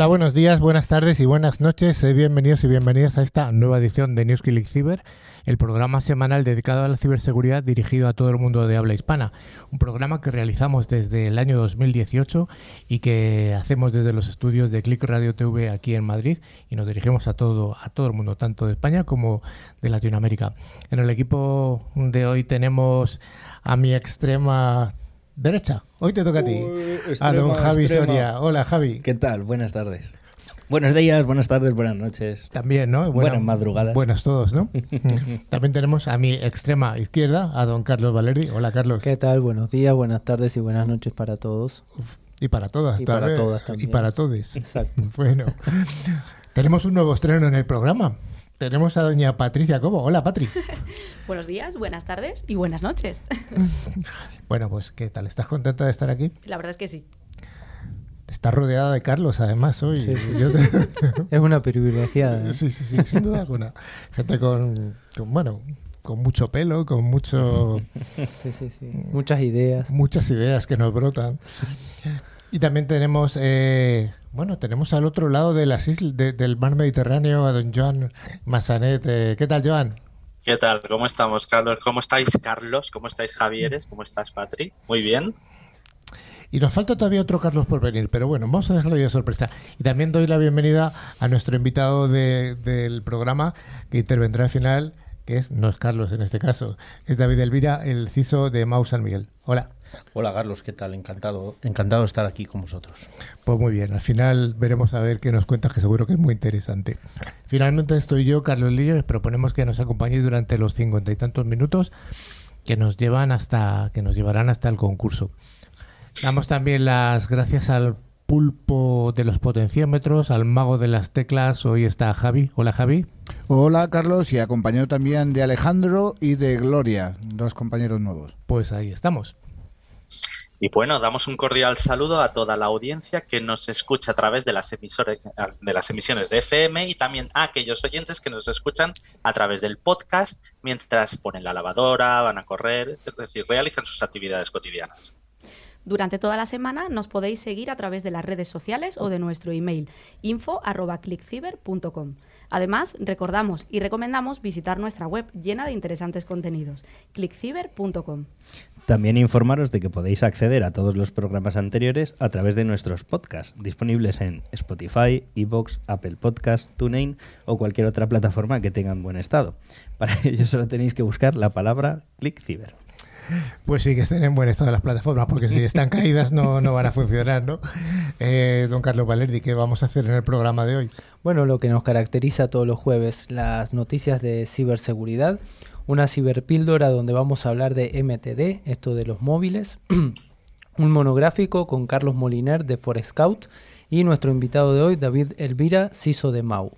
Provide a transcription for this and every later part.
Hola, buenos días, buenas tardes y buenas noches. Eh, bienvenidos y bienvenidas a esta nueva edición de News Click Cyber, el programa semanal dedicado a la ciberseguridad dirigido a todo el mundo de habla hispana. Un programa que realizamos desde el año 2018 y que hacemos desde los estudios de Click Radio TV aquí en Madrid y nos dirigimos a todo, a todo el mundo, tanto de España como de Latinoamérica. En el equipo de hoy tenemos a mi extrema derecha. Hoy te toca a ti. a don Javi Soria. Hola, Javi. ¿Qué tal? Buenas tardes. Buenos días, buenas tardes, buenas noches. También, ¿no? buenas madrugadas. Buenos todos, ¿no? También tenemos a mi extrema izquierda, a don Carlos Valeri. Hola, Carlos. ¿Qué tal? Buenos días, buenas tardes y buenas noches para todos. y para todas. Y para todas también. Y para todos. Exacto. Bueno, tenemos un nuevo estreno en el programa. Tenemos a doña Patricia Cobo. Hola, Patri. Buenos días, buenas tardes y buenas noches. bueno, pues, ¿qué tal? ¿Estás contenta de estar aquí? La verdad es que sí. Estás rodeada de Carlos, además, hoy. es una privilegiada. Sí, sí, sí, sin duda alguna. Gente con, bueno, con mucho pelo, con mucho... Sí, sí, sí. Muchas ideas. Muchas ideas que nos brotan. Y también tenemos... Eh, bueno, tenemos al otro lado de las islas, del mar Mediterráneo a don Joan Massanet. Eh, ¿Qué tal, Joan? ¿Qué tal? ¿Cómo estamos, Carlos? ¿Cómo estáis, Carlos? ¿Cómo estáis, Javieres? ¿Cómo estás, Patri? Muy bien. Y nos falta todavía otro Carlos por venir, pero bueno, vamos a dejarlo de sorpresa. Y también doy la bienvenida a nuestro invitado del programa que intervendrá al final, que es, no es Carlos en este caso, es David Elvira, el CISO de Mau San Miguel. Hola. Hola Carlos, ¿qué tal? Encantado, encantado de estar aquí con vosotros. Pues muy bien, al final veremos a ver qué nos cuentas, que seguro que es muy interesante. Finalmente estoy yo, Carlos Lillo, les proponemos que nos acompañéis durante los cincuenta y tantos minutos que nos llevan hasta, que nos llevarán hasta el concurso. Damos también las gracias al pulpo de los potenciómetros, al mago de las teclas. Hoy está Javi. Hola Javi. Hola Carlos y acompañado también de Alejandro y de Gloria, dos compañeros nuevos. Pues ahí estamos. Y bueno, damos un cordial saludo a toda la audiencia que nos escucha a través de las, emisores, de las emisiones de FM y también a aquellos oyentes que nos escuchan a través del podcast mientras ponen la lavadora, van a correr, es decir, realizan sus actividades cotidianas. Durante toda la semana nos podéis seguir a través de las redes sociales o de nuestro email info@clickciber.com. Además, recordamos y recomendamos visitar nuestra web llena de interesantes contenidos, clickciber.com. También informaros de que podéis acceder a todos los programas anteriores a través de nuestros podcasts, disponibles en Spotify, Evox, Apple Podcasts, TuneIn o cualquier otra plataforma que tenga en buen estado. Para ello solo tenéis que buscar la palabra ClickCiber. Pues sí, que estén en buen estado las plataformas, porque si están caídas no, no van a funcionar, ¿no? Eh, don Carlos Valerdi, ¿qué vamos a hacer en el programa de hoy? Bueno, lo que nos caracteriza todos los jueves, las noticias de ciberseguridad, una ciberpíldora donde vamos a hablar de MTD, esto de los móviles, un monográfico con Carlos Moliner de Forescout y nuestro invitado de hoy, David Elvira, CISO de MAU.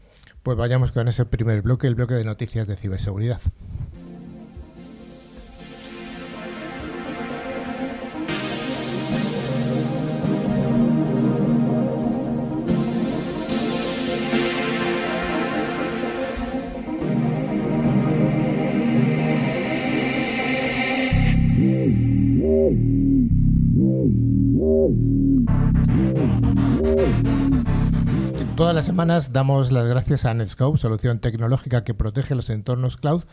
Pues vayamos con ese primer bloque, el bloque de noticias de ciberseguridad. Todas las semanas damos las gracias a Netscope, solución tecnológica que protege los entornos cloud,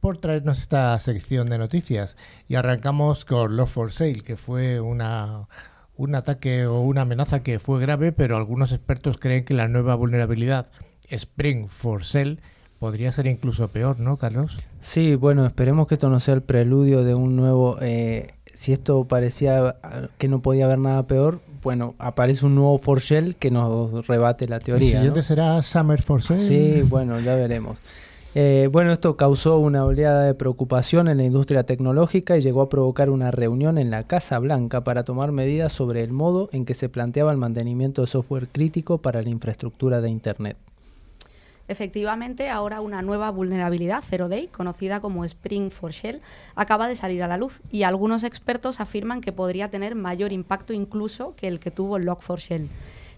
por traernos esta sección de noticias. Y arrancamos con Love for Sale, que fue una, un ataque o una amenaza que fue grave, pero algunos expertos creen que la nueva vulnerabilidad Spring for Sale podría ser incluso peor, ¿no, Carlos? Sí, bueno, esperemos que esto no sea el preludio de un nuevo... Eh, si esto parecía que no podía haber nada peor, bueno, aparece un nuevo Forshell que nos rebate la teoría. ¿El siguiente será Summer Forshell? Sí, bueno, ya veremos. Eh, bueno, esto causó una oleada de preocupación en la industria tecnológica y llegó a provocar una reunión en la Casa Blanca para tomar medidas sobre el modo en que se planteaba el mantenimiento de software crítico para la infraestructura de Internet. Efectivamente, ahora una nueva vulnerabilidad, Zero Day, conocida como Spring for Shell, acaba de salir a la luz y algunos expertos afirman que podría tener mayor impacto incluso que el que tuvo Log4Shell.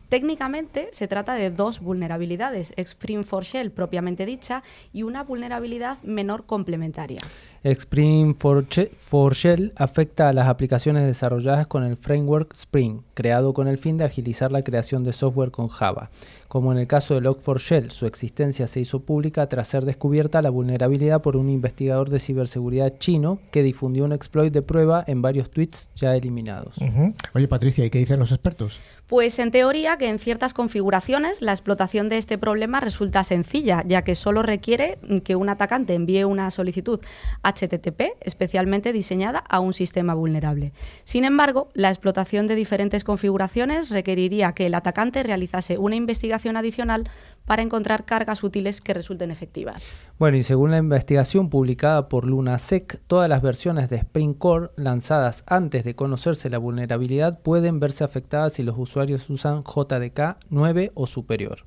Técnicamente se trata de dos vulnerabilidades, Spring for Shell propiamente dicha y una vulnerabilidad menor complementaria. Spring for, for Shell afecta a las aplicaciones desarrolladas con el framework Spring, creado con el fin de agilizar la creación de software con Java. Como en el caso de Log4Shell, su existencia se hizo pública tras ser descubierta la vulnerabilidad por un investigador de ciberseguridad chino que difundió un exploit de prueba en varios tweets ya eliminados. Oye, Patricia, ¿y qué dicen los expertos? Pues en teoría que en ciertas configuraciones la explotación de este problema resulta sencilla, ya que solo requiere que un atacante envíe una solicitud HTTP especialmente diseñada a un sistema vulnerable. Sin embargo, la explotación de diferentes configuraciones requeriría que el atacante realizase una investigación adicional para encontrar cargas útiles que resulten efectivas. Bueno, y según la investigación publicada por LunaSec, todas las versiones de Spring Core lanzadas antes de conocerse la vulnerabilidad pueden verse afectadas si los usuarios usan JDK 9 o superior.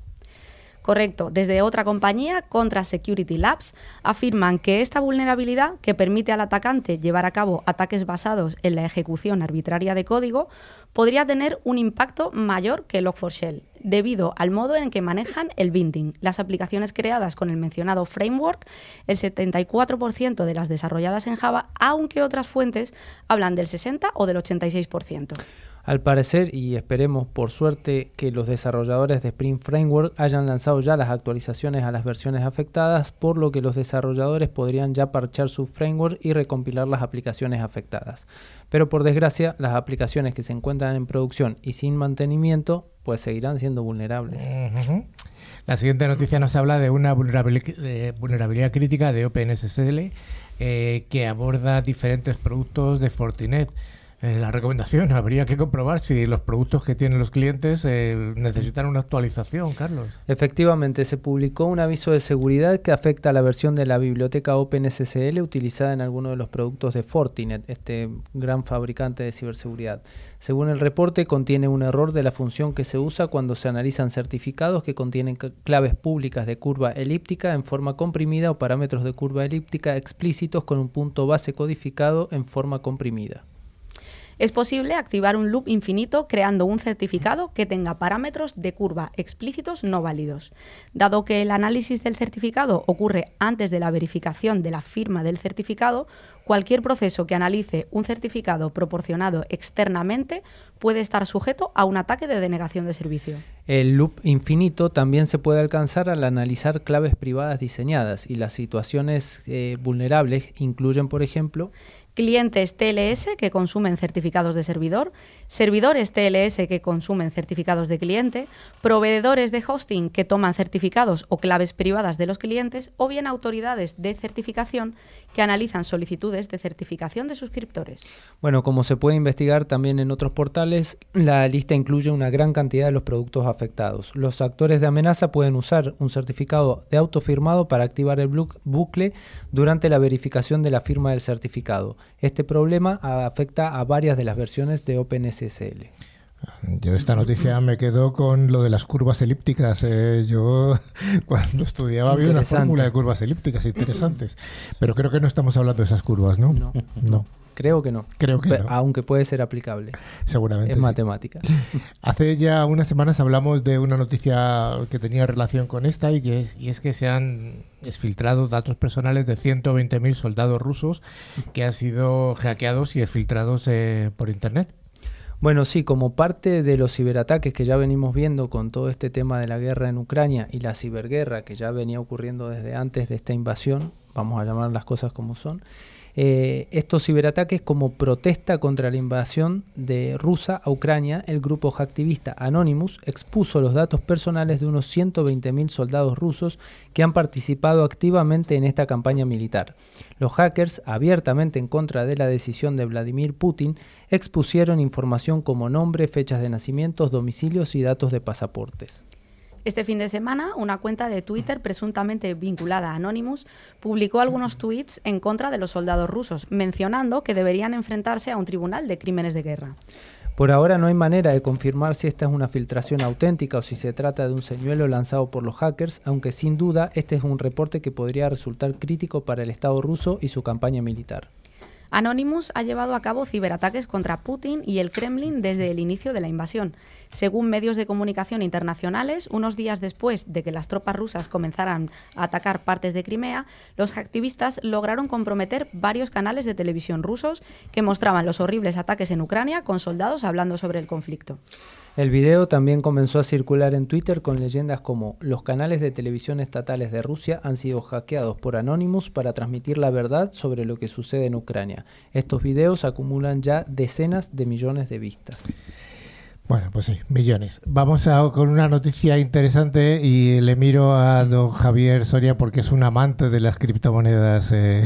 Correcto. Desde otra compañía, Contra Security Labs, afirman que esta vulnerabilidad, que permite al atacante llevar a cabo ataques basados en la ejecución arbitraria de código, podría tener un impacto mayor que Log4Shell, debido al modo en que manejan el binding. Las aplicaciones creadas con el mencionado framework, el 74% de las desarrolladas en Java, aunque otras fuentes hablan del 60 o del 86%. Al parecer, y esperemos por suerte que los desarrolladores de Spring Framework hayan lanzado ya las actualizaciones a las versiones afectadas, por lo que los desarrolladores podrían ya parchar su framework y recompilar las aplicaciones afectadas. Pero por desgracia, las aplicaciones que se encuentran en producción y sin mantenimiento, pues seguirán siendo vulnerables. La siguiente noticia nos habla de una vulnerabili- de vulnerabilidad crítica de OpenSSL eh, que aborda diferentes productos de Fortinet. Eh, la recomendación, habría que comprobar si los productos que tienen los clientes eh, necesitan una actualización, Carlos. Efectivamente, se publicó un aviso de seguridad que afecta a la versión de la biblioteca OpenSSL utilizada en algunos de los productos de Fortinet, este gran fabricante de ciberseguridad. Según el reporte, contiene un error de la función que se usa cuando se analizan certificados que contienen claves públicas de curva elíptica en forma comprimida o parámetros de curva elíptica explícitos con un punto base codificado en forma comprimida. Es posible activar un loop infinito creando un certificado que tenga parámetros de curva explícitos no válidos. Dado que el análisis del certificado ocurre antes de la verificación de la firma del certificado, cualquier proceso que analice un certificado proporcionado externamente puede estar sujeto a un ataque de denegación de servicio. El loop infinito también se puede alcanzar al analizar claves privadas diseñadas y las situaciones eh, vulnerables incluyen, por ejemplo, clientes TLS que consumen certificados de servidor, servidores TLS que consumen certificados de cliente, proveedores de hosting que toman certificados o claves privadas de los clientes o bien autoridades de certificación que analizan solicitudes de certificación de suscriptores. Bueno, como se puede investigar también en otros portales, la lista incluye una gran cantidad de los productos afectados. Los actores de amenaza pueden usar un certificado de autofirmado para activar el bucle durante la verificación de la firma del certificado. Este problema afecta a varias de las versiones de OpenSSL. Yo esta noticia me quedo con lo de las curvas elípticas. eh, yo cuando estudiaba había una fórmula de curvas elípticas interesantes, pero creo que no estamos hablando de esas curvas, ¿no? No. no Creo que no. creo que no. Aunque puede ser aplicable. Seguramente Es sí. matemática. Hace ya unas semanas hablamos de una noticia que tenía relación con esta y, que es, y es que se han exfiltrado datos personales de 120.000 soldados rusos que han sido hackeados y exfiltrados eh, por Internet. Bueno, sí, como parte de los ciberataques que ya venimos viendo con todo este tema de la guerra en Ucrania y la ciberguerra que ya venía ocurriendo desde antes de esta invasión, vamos a llamar las cosas como son, eh, estos ciberataques como protesta contra la invasión de rusa a Ucrania, el grupo hacktivista Anonymous expuso los datos personales de unos 120.000 soldados rusos que han participado activamente en esta campaña militar. Los hackers, abiertamente en contra de la decisión de Vladimir Putin, expusieron información como nombre, fechas de nacimientos, domicilios y datos de pasaportes. Este fin de semana, una cuenta de Twitter presuntamente vinculada a Anonymous publicó algunos tweets en contra de los soldados rusos, mencionando que deberían enfrentarse a un tribunal de crímenes de guerra. Por ahora no hay manera de confirmar si esta es una filtración auténtica o si se trata de un señuelo lanzado por los hackers, aunque sin duda este es un reporte que podría resultar crítico para el Estado ruso y su campaña militar. Anonymous ha llevado a cabo ciberataques contra Putin y el Kremlin desde el inicio de la invasión. Según medios de comunicación internacionales, unos días después de que las tropas rusas comenzaran a atacar partes de Crimea, los activistas lograron comprometer varios canales de televisión rusos que mostraban los horribles ataques en Ucrania con soldados hablando sobre el conflicto. El video también comenzó a circular en Twitter con leyendas como los canales de televisión estatales de Rusia han sido hackeados por Anonymous para transmitir la verdad sobre lo que sucede en Ucrania. Estos videos acumulan ya decenas de millones de vistas. Bueno, pues sí, millones. Vamos a, con una noticia interesante y le miro a don Javier Soria porque es un amante de las criptomonedas. eh.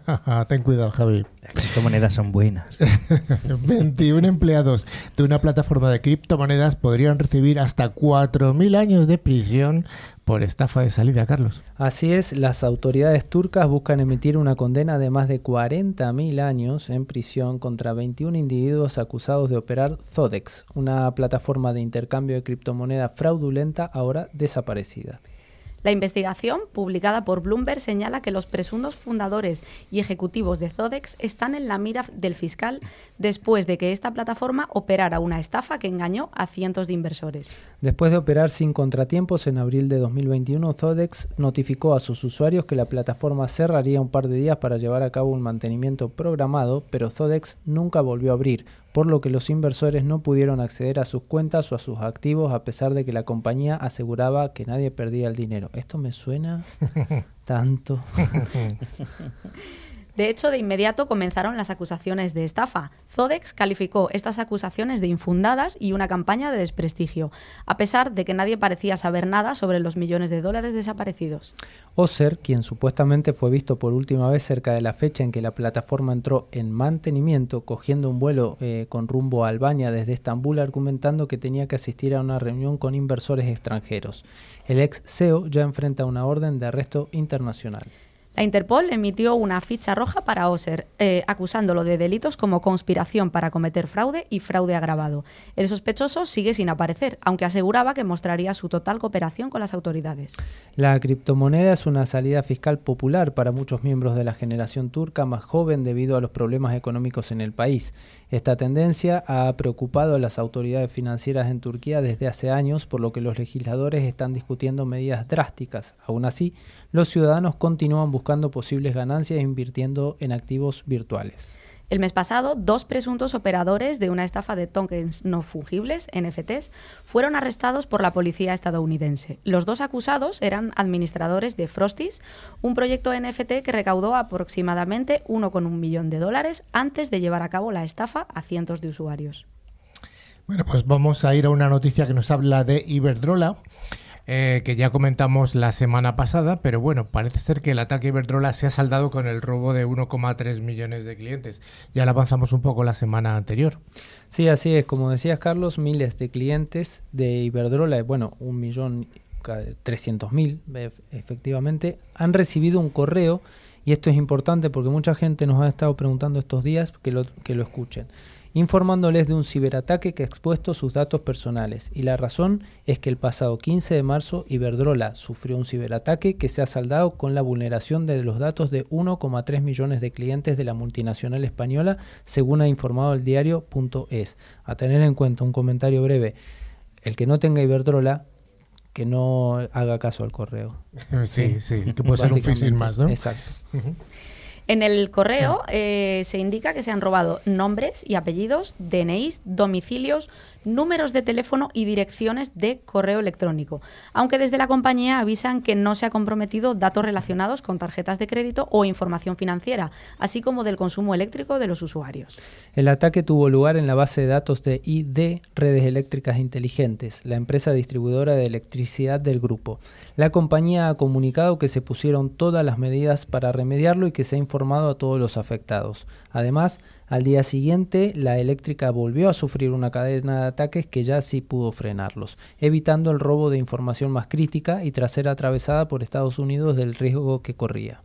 Ten cuidado, Javi. Las criptomonedas son buenas. 21 empleados de una plataforma de criptomonedas podrían recibir hasta 4.000 años de prisión por estafa de salida, Carlos. Así es, las autoridades turcas buscan emitir una condena de más de 40.000 años en prisión contra 21 individuos acusados de operar Zodex, una plataforma de intercambio de criptomoneda fraudulenta ahora desaparecida. La investigación, publicada por Bloomberg, señala que los presuntos fundadores y ejecutivos de Zodex están en la mira del fiscal después de que esta plataforma operara una estafa que engañó a cientos de inversores. Después de operar sin contratiempos en abril de 2021, Zodex notificó a sus usuarios que la plataforma cerraría un par de días para llevar a cabo un mantenimiento programado, pero Zodex nunca volvió a abrir, por lo que los inversores no pudieron acceder a sus cuentas o a sus activos a pesar de que la compañía aseguraba que nadie perdía el dinero. Esto me suena tanto. De hecho, de inmediato comenzaron las acusaciones de estafa. Zodex calificó estas acusaciones de infundadas y una campaña de desprestigio, a pesar de que nadie parecía saber nada sobre los millones de dólares desaparecidos. Oser, quien supuestamente fue visto por última vez cerca de la fecha en que la plataforma entró en mantenimiento, cogiendo un vuelo eh, con rumbo a Albania desde Estambul, argumentando que tenía que asistir a una reunión con inversores extranjeros. El ex CEO ya enfrenta una orden de arresto internacional. La Interpol emitió una ficha roja para Oser, eh, acusándolo de delitos como conspiración para cometer fraude y fraude agravado. El sospechoso sigue sin aparecer, aunque aseguraba que mostraría su total cooperación con las autoridades. La criptomoneda es una salida fiscal popular para muchos miembros de la generación turca más joven debido a los problemas económicos en el país. Esta tendencia ha preocupado a las autoridades financieras en Turquía desde hace años, por lo que los legisladores están discutiendo medidas drásticas. Aún así, los ciudadanos continúan buscando posibles ganancias invirtiendo en activos virtuales. El mes pasado, dos presuntos operadores de una estafa de tokens no fungibles, NFTs, fueron arrestados por la policía estadounidense. Los dos acusados eran administradores de Frosties, un proyecto NFT que recaudó aproximadamente 1,1 millón de dólares antes de llevar a cabo la estafa a cientos de usuarios. Bueno, pues vamos a ir a una noticia que nos habla de Iberdrola. Eh, que ya comentamos la semana pasada, pero bueno, parece ser que el ataque Iberdrola se ha saldado con el robo de 1,3 millones de clientes. Ya lo avanzamos un poco la semana anterior. Sí, así es. Como decías, Carlos, miles de clientes de Iberdrola, bueno, un millón trescientos mil, efectivamente, han recibido un correo, y esto es importante porque mucha gente nos ha estado preguntando estos días que lo, que lo escuchen, informándoles de un ciberataque que ha expuesto sus datos personales. Y la razón es que el pasado 15 de marzo Iberdrola sufrió un ciberataque que se ha saldado con la vulneración de los datos de 1,3 millones de clientes de la multinacional española, según ha informado el diario.es. A tener en cuenta un comentario breve. El que no tenga Iberdrola que no haga caso al correo. Sí, sí, que puede ser un más, ¿no? Exacto. En el correo eh, se indica que se han robado nombres y apellidos, DNIs, domicilios, números de teléfono y direcciones de correo electrónico, aunque desde la compañía avisan que no se ha comprometido datos relacionados con tarjetas de crédito o información financiera, así como del consumo eléctrico de los usuarios. El ataque tuvo lugar en la base de datos de ID Redes Eléctricas Inteligentes, la empresa distribuidora de electricidad del grupo. La compañía ha comunicado que se pusieron todas las medidas para remediarlo y que se ha informado a todos los afectados. Además, al día siguiente, la eléctrica volvió a sufrir una cadena de ataques que ya sí pudo frenarlos, evitando el robo de información más crítica y tras ser atravesada por Estados Unidos del riesgo que corría.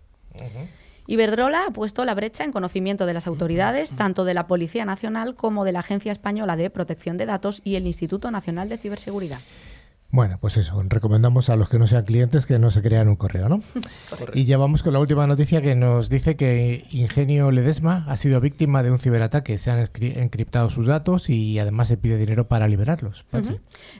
Iberdrola ha puesto la brecha en conocimiento de las autoridades, tanto de la Policía Nacional como de la Agencia Española de Protección de Datos y el Instituto Nacional de Ciberseguridad. Bueno, pues eso, recomendamos a los que no sean clientes que no se crean un correo, ¿no? y ya vamos con la última noticia que nos dice que Ingenio Ledesma ha sido víctima de un ciberataque. Se han encriptado sus datos y además se pide dinero para liberarlos.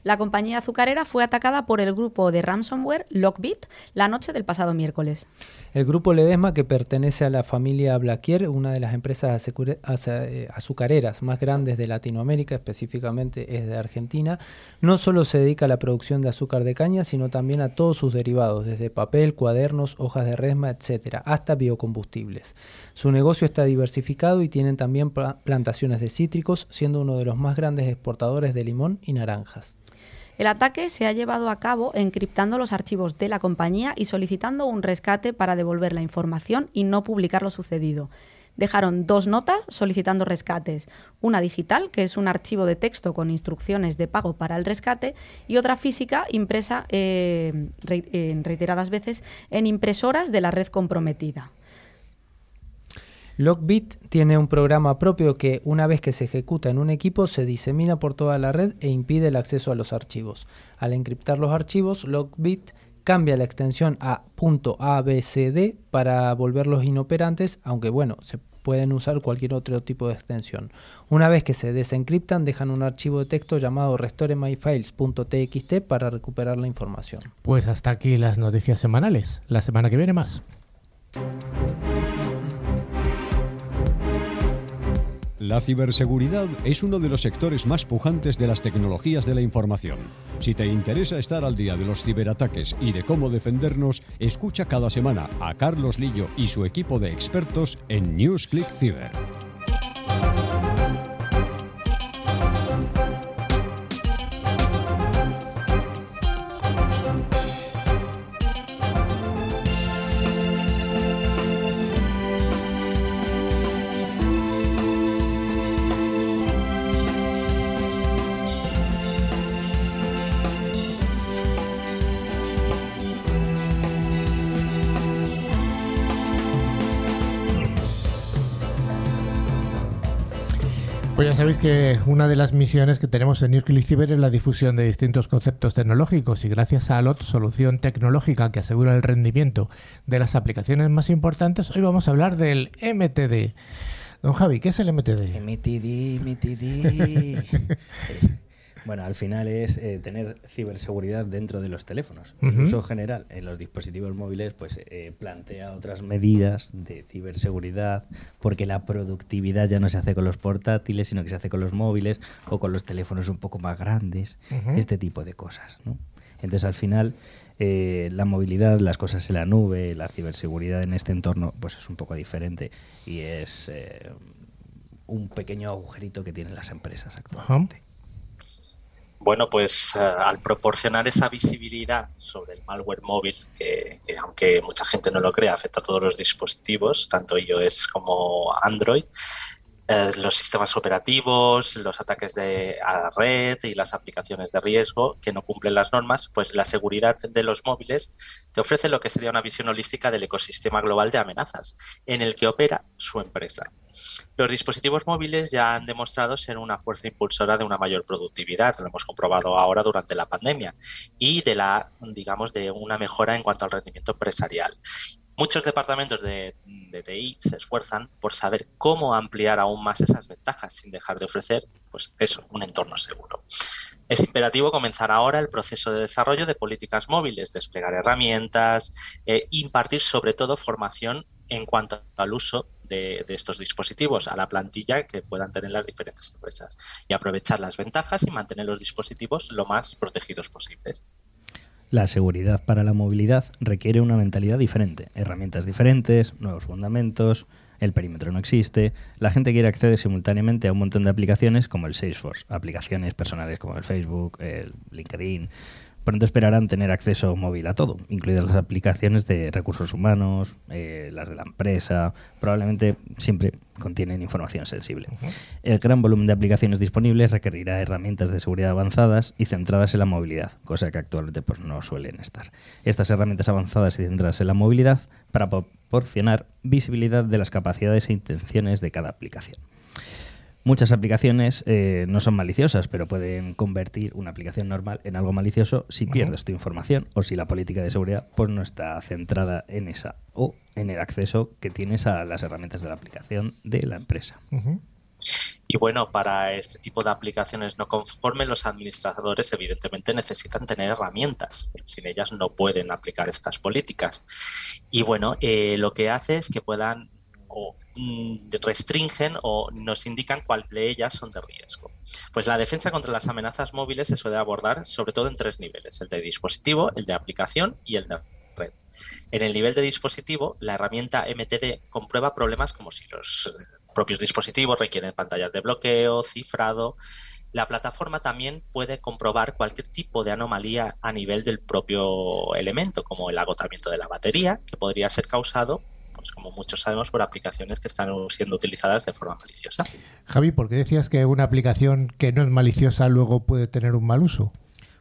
La compañía azucarera fue atacada por el grupo de ransomware Lockbit la noche del pasado miércoles. El grupo Ledesma, que pertenece a la familia Blaquier, una de las empresas eh, azucareras más grandes de Latinoamérica, específicamente es de Argentina, no solo se dedica a la producción de azúcar de caña, sino también a todos sus derivados, desde papel, cuadernos, hojas de resma, etcétera, hasta biocombustibles. Su negocio está diversificado y tienen también pla- plantaciones de cítricos, siendo uno de los más grandes exportadores de limón y naranjas. El ataque se ha llevado a cabo encriptando los archivos de la compañía y solicitando un rescate para devolver la información y no publicar lo sucedido. Dejaron dos notas solicitando rescates, una digital, que es un archivo de texto con instrucciones de pago para el rescate, y otra física impresa eh, reiteradas veces en impresoras de la red comprometida. Lockbit tiene un programa propio que una vez que se ejecuta en un equipo se disemina por toda la red e impide el acceso a los archivos. Al encriptar los archivos, Lockbit cambia la extensión a .abcd para volverlos inoperantes, aunque bueno, se pueden usar cualquier otro tipo de extensión. Una vez que se desencriptan, dejan un archivo de texto llamado restoremyfiles.txt para recuperar la información. Pues hasta aquí las noticias semanales. La semana que viene más. La ciberseguridad es uno de los sectores más pujantes de las tecnologías de la información. Si te interesa estar al día de los ciberataques y de cómo defendernos, escucha cada semana a Carlos Lillo y su equipo de expertos en NewsClick Ciber. Pues ya sabéis que una de las misiones que tenemos en NewsClick Cyber es la difusión de distintos conceptos tecnológicos y gracias a ALOT, solución tecnológica que asegura el rendimiento de las aplicaciones más importantes, hoy vamos a hablar del MTD. Don Javi, ¿qué es el MTD? MTD, MTD. bueno, al final es eh, tener ciberseguridad dentro de los teléfonos. El Ujú. uso general en los dispositivos móviles pues eh, plantea otras medidas de ciberseguridad porque la productividad ya no se hace con los portátiles, sino que se hace con los móviles o con los teléfonos un poco más grandes, este tipo de cosas. ¿no? Entonces al final eh, la movilidad, las cosas en la nube, la ciberseguridad en este entorno pues es un poco diferente y es eh, un pequeño agujerito que tienen las empresas actualmente. Bueno, pues eh, al proporcionar esa visibilidad sobre el malware móvil, que, que aunque mucha gente no lo crea, afecta a todos los dispositivos, tanto iOS como Android, eh, los sistemas operativos, los ataques de, a la red y las aplicaciones de riesgo que no cumplen las normas, pues la seguridad de los móviles te ofrece lo que sería una visión holística del ecosistema global de amenazas en el que opera su empresa. Los dispositivos móviles ya han demostrado ser una fuerza impulsora de una mayor productividad, lo hemos comprobado ahora durante la pandemia, y de la, digamos, de una mejora en cuanto al rendimiento empresarial. Muchos departamentos de, TI se esfuerzan por saber cómo ampliar aún más esas ventajas sin dejar de ofrecer, pues eso, un entorno seguro. Es imperativo comenzar ahora el proceso de desarrollo de políticas móviles, desplegar herramientas, eh, impartir sobre todo formación en cuanto al uso de, de, estos dispositivos, a la plantilla que puedan tener las diferentes empresas y aprovechar las ventajas y mantener los dispositivos lo más protegidos posibles. La seguridad para la movilidad requiere una mentalidad diferente, herramientas diferentes, nuevos fundamentos, el perímetro no existe, la gente quiere acceder simultáneamente a un montón de aplicaciones como el Salesforce, aplicaciones personales como el Facebook, el LinkedIn. Pronto esperarán tener acceso móvil a todo, incluidas las aplicaciones de recursos humanos, eh, las de la empresa, probablemente siempre contienen información sensible. Uh -huh. El gran volumen de aplicaciones disponibles requerirá herramientas de seguridad avanzadas y centradas en la movilidad, cosa que actualmente pues, no suelen estar. Estas herramientas avanzadas y centradas en la movilidad para proporcionar visibilidad de las capacidades e intenciones de cada aplicación. Muchas aplicaciones eh, no son maliciosas, pero pueden convertir una aplicación normal en algo malicioso si pierdes tu información o si la política de seguridad pues, no está centrada en esa o en el acceso que tienes a las herramientas de la aplicación de la empresa. Y bueno, para este tipo de aplicaciones no conformes, los administradores evidentemente necesitan tener herramientas. Sin ellas no pueden aplicar estas políticas. Y bueno, eh, lo que hace es que puedan o mm, restringen o nos indican cuál de ellas son de riesgo. Pues la defensa contra las amenazas móviles se suele abordar sobre todo en tres niveles, el de dispositivo, el de aplicación y el de red. En el nivel de dispositivo, la herramienta MTD comprueba problemas como si los propios dispositivos requieren pantallas de bloqueo, cifrado. La plataforma también puede comprobar cualquier tipo de anomalía a nivel del propio elemento, como el agotamiento de la batería, que podría ser causado pues como muchos sabemos, por aplicaciones que están siendo utilizadas de forma maliciosa. Javi, ¿por qué decías que una aplicación que no es maliciosa luego puede tener un mal uso?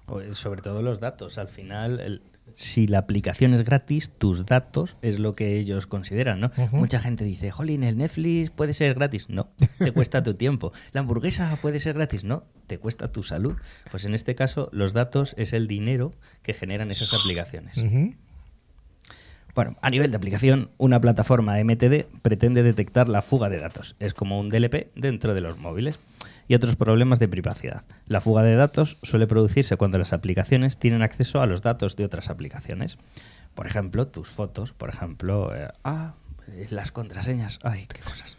Pues sobre todo los datos. Al final, si la aplicación es gratis, tus datos es lo que ellos consideran, ¿no? Mucha gente dice, jolín, el Netflix puede ser gratis. No, te cuesta tu tiempo. La hamburguesa puede ser gratis. No, te cuesta tu salud. Pues en este caso, los datos es el dinero que generan esas aplicaciones. Bueno, a nivel de aplicación, una plataforma MTD pretende detectar la fuga de datos. Es como un DLP dentro de los móviles. Y otros problemas de privacidad. La fuga de datos suele producirse cuando las aplicaciones tienen acceso a los datos de otras aplicaciones. Por ejemplo, tus fotos, por ejemplo, eh, ah, las contraseñas, ay, qué cosas.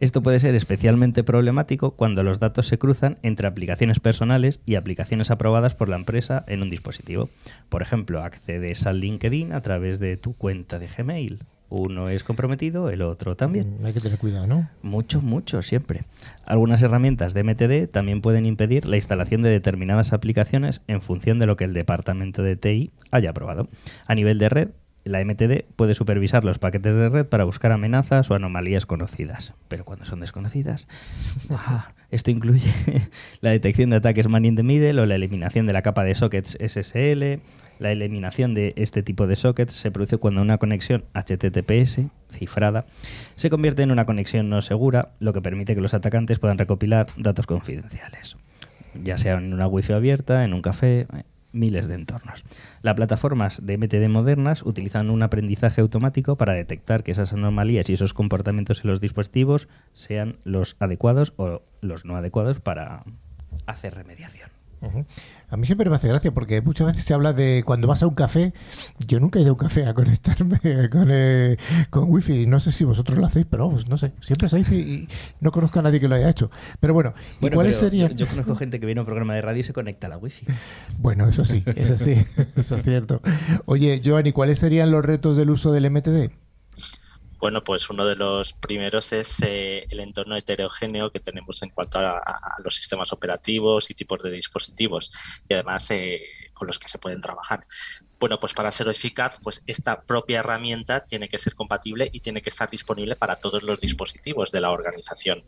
Esto puede ser especialmente problemático cuando los datos se cruzan entre aplicaciones personales y aplicaciones aprobadas por la empresa en un dispositivo. Por ejemplo, accedes al LinkedIn a través de tu cuenta de Gmail. Uno es comprometido, el otro también. Mm, hay que tener cuidado, ¿no? Mucho, mucho, siempre. Algunas herramientas de MTD también pueden impedir la instalación de determinadas aplicaciones en función de lo que el departamento de TI haya aprobado. A nivel de red, la MTD puede supervisar los paquetes de red para buscar amenazas o anomalías conocidas. Pero cuando son desconocidas, ah, esto incluye la detección de ataques man in the middle o la eliminación de la capa de sockets SSL. La eliminación de este tipo de sockets se produce cuando una conexión HTTPS cifrada se convierte en una conexión no segura, lo que permite que los atacantes puedan recopilar datos confidenciales ya sea en una wifi abierta, en un café, miles de entornos. Las plataformas de MTD modernas utilizan un aprendizaje automático para detectar que esas anomalías y esos comportamientos en los dispositivos sean los adecuados o los no adecuados para hacer remediación. A mí siempre me hace gracia porque muchas veces se habla de cuando vas a un café. Yo nunca he ido a un café a conectarme con, eh, con wifi. No sé si vosotros lo hacéis, pero no sé. Siempre se dice y no conozco a nadie que lo haya hecho. Pero bueno, cuáles serían? Yo, conozco gente que viene a un programa de radio y se conecta a la wifi. Bueno, eso sí, eso sí, eso es cierto. Oye, Giovanni, ¿cuáles serían los retos del uso del MTD? Bueno, pues uno de los primeros es eh, el entorno heterogéneo que tenemos en cuanto a, los sistemas operativos y tipos de dispositivos y además eh, con los que se pueden trabajar. Bueno, pues para ser eficaz, pues esta propia herramienta tiene que ser compatible y tiene que estar disponible para todos los dispositivos de la organización.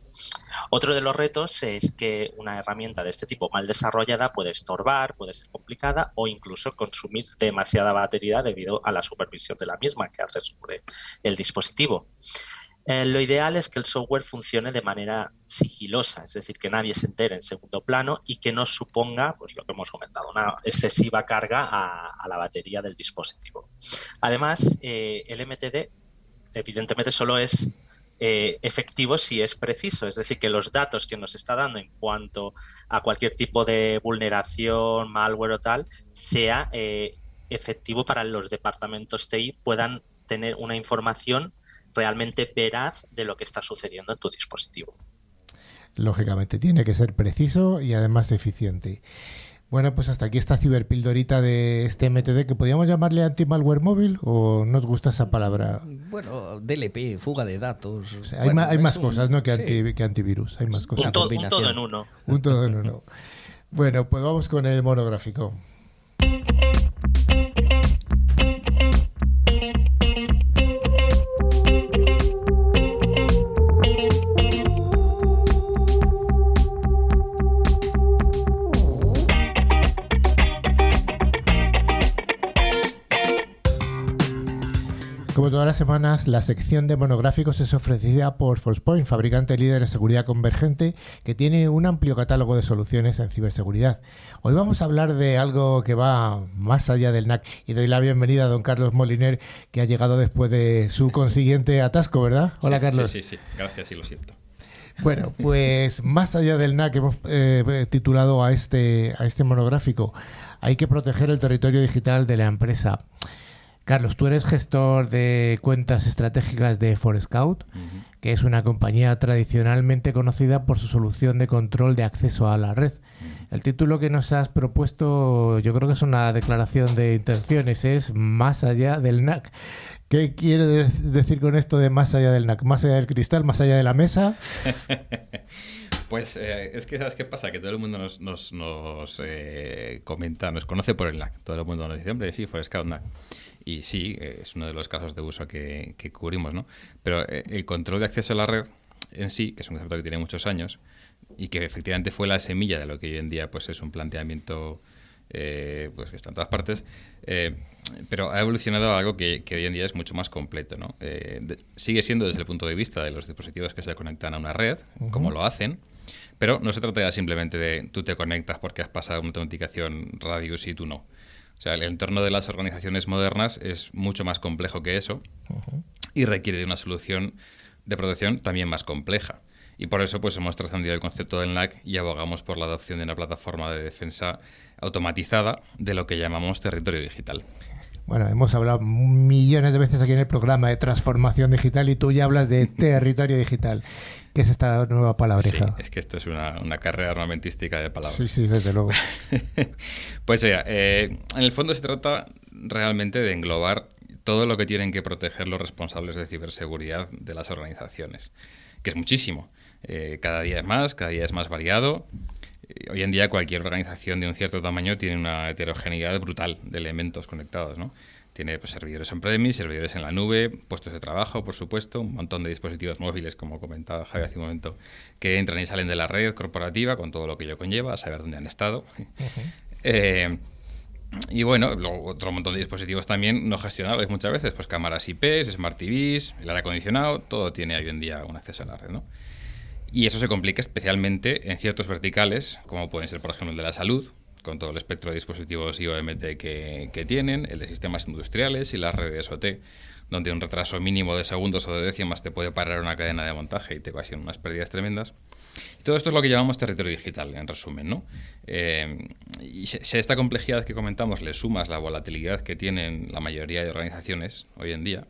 Otro de los retos es que una herramienta de este tipo mal desarrollada puede estorbar, puede ser complicada o incluso consumir demasiada batería debido a la supervisión de la misma que hace sobre el dispositivo. Eh, lo ideal es que el software funcione de manera sigilosa, es decir, que nadie se entere en segundo plano y que no suponga, pues lo que hemos comentado, una excesiva carga a, la batería del dispositivo. Además, eh, el MTD evidentemente solo es eh, efectivo si es preciso, es decir, que los datos que nos está dando en cuanto a cualquier tipo de vulneración, malware o tal, sea efectivo para los departamentos TI puedan tener una información realmente veraz de lo que está sucediendo en tu dispositivo. Lógicamente, tiene que ser preciso y además eficiente. Bueno, pues hasta aquí esta ciberpildorita de este MTD que podríamos llamarle anti-malware móvil o nos gusta esa palabra. Bueno, DLP, fuga de datos. hay, más, cosas, ¿no? Que, antivirus. Hay más cosas. Un, un todo en uno. Un todo en uno. bueno, pues vamos con el monográfico. Todas las semanas, la sección de monográficos es ofrecida por Falsepoint, fabricante líder en seguridad convergente, que tiene un amplio catálogo de soluciones en ciberseguridad. Hoy vamos a hablar de algo que va más allá del NAC y doy la bienvenida a don Carlos Moliner, que ha llegado después de su consiguiente atasco, ¿verdad? Hola, Sí, Carlos. Sí, sí, sí. Gracias y lo siento. Bueno, pues más allá del NAC hemos eh, titulado a este, a este monográfico, hay que proteger el territorio digital de la empresa. Carlos, tú eres gestor de cuentas estratégicas de Forescout, que es una compañía tradicionalmente conocida por su solución de control de acceso a la red. El título que nos has propuesto, yo creo que es una declaración de intenciones, es más allá del NAC. ¿Qué quiere de- decir con esto de más allá del NAC? ¿Más allá del cristal? ¿Más allá de la mesa? Pues eh, es que, ¿sabes qué pasa? Que todo el mundo nos, nos, nos, eh, comenta, nos conoce por el NAC. Todo el mundo nos dice, hombre, sí, fue Scout NAC. Y sí, es uno de los casos de uso que, que cubrimos, ¿no? Pero eh, el control de acceso a la red en sí, que es un concepto que tiene muchos años y que efectivamente fue la semilla de lo que hoy en día pues es un planteamiento eh, pues que está en todas partes, eh, pero ha evolucionado a algo que, que hoy en día es mucho más completo. ¿no? Eh, de- sigue siendo desde el punto de vista de los dispositivos que se conectan a una red, como lo hacen, pero no se trata ya simplemente de tú te conectas porque has pasado una autenticación radius y tú no. O sea, el entorno de las organizaciones modernas es mucho más complejo que eso y requiere de una solución de protección también más compleja. Y por eso pues hemos trascendido el concepto del NAC y abogamos por la adopción de una plataforma de defensa automatizada de lo que llamamos territorio digital. Bueno, hemos hablado millones de veces aquí en el programa de transformación digital y tú ya hablas de territorio digital. ¿Qué es esta nueva Sí, palabreja? es que esto es una, una carrera armamentística de palabras. Sí, sí, desde luego. pues mira, eh, en el fondo se trata realmente de englobar todo lo que tienen que proteger los responsables de ciberseguridad de las organizaciones, que es muchísimo. Eh, cada día es más, cada día es más variado. Hoy en día cualquier organización de un cierto tamaño tiene una heterogeneidad brutal de elementos conectados, ¿no? Tiene pues, servidores on-premise, servidores en la nube, puestos de trabajo, por supuesto, un montón de dispositivos móviles, como comentaba Javi hace un momento, que entran y salen de la red corporativa con todo lo que ello conlleva, a saber dónde han estado. Eh, y bueno, luego otro montón de dispositivos también no gestionables muchas veces, pues cámaras IPs, Smart TVs, el aire acondicionado, todo tiene hoy en día un acceso a la red, ¿no? Y eso se complica especialmente en ciertos verticales, como pueden ser, por ejemplo, el de la salud, con todo el espectro de dispositivos IOMT que, que tienen, el de sistemas industriales y las redes OT, donde un retraso mínimo de segundos o de décimas te puede parar una cadena de montaje y te ocasionan unas pérdidas tremendas. Y todo esto es lo que llamamos territorio digital, en resumen, ¿no? Eh, y si a esta complejidad que comentamos le sumas la volatilidad que tienen la mayoría de organizaciones hoy en día,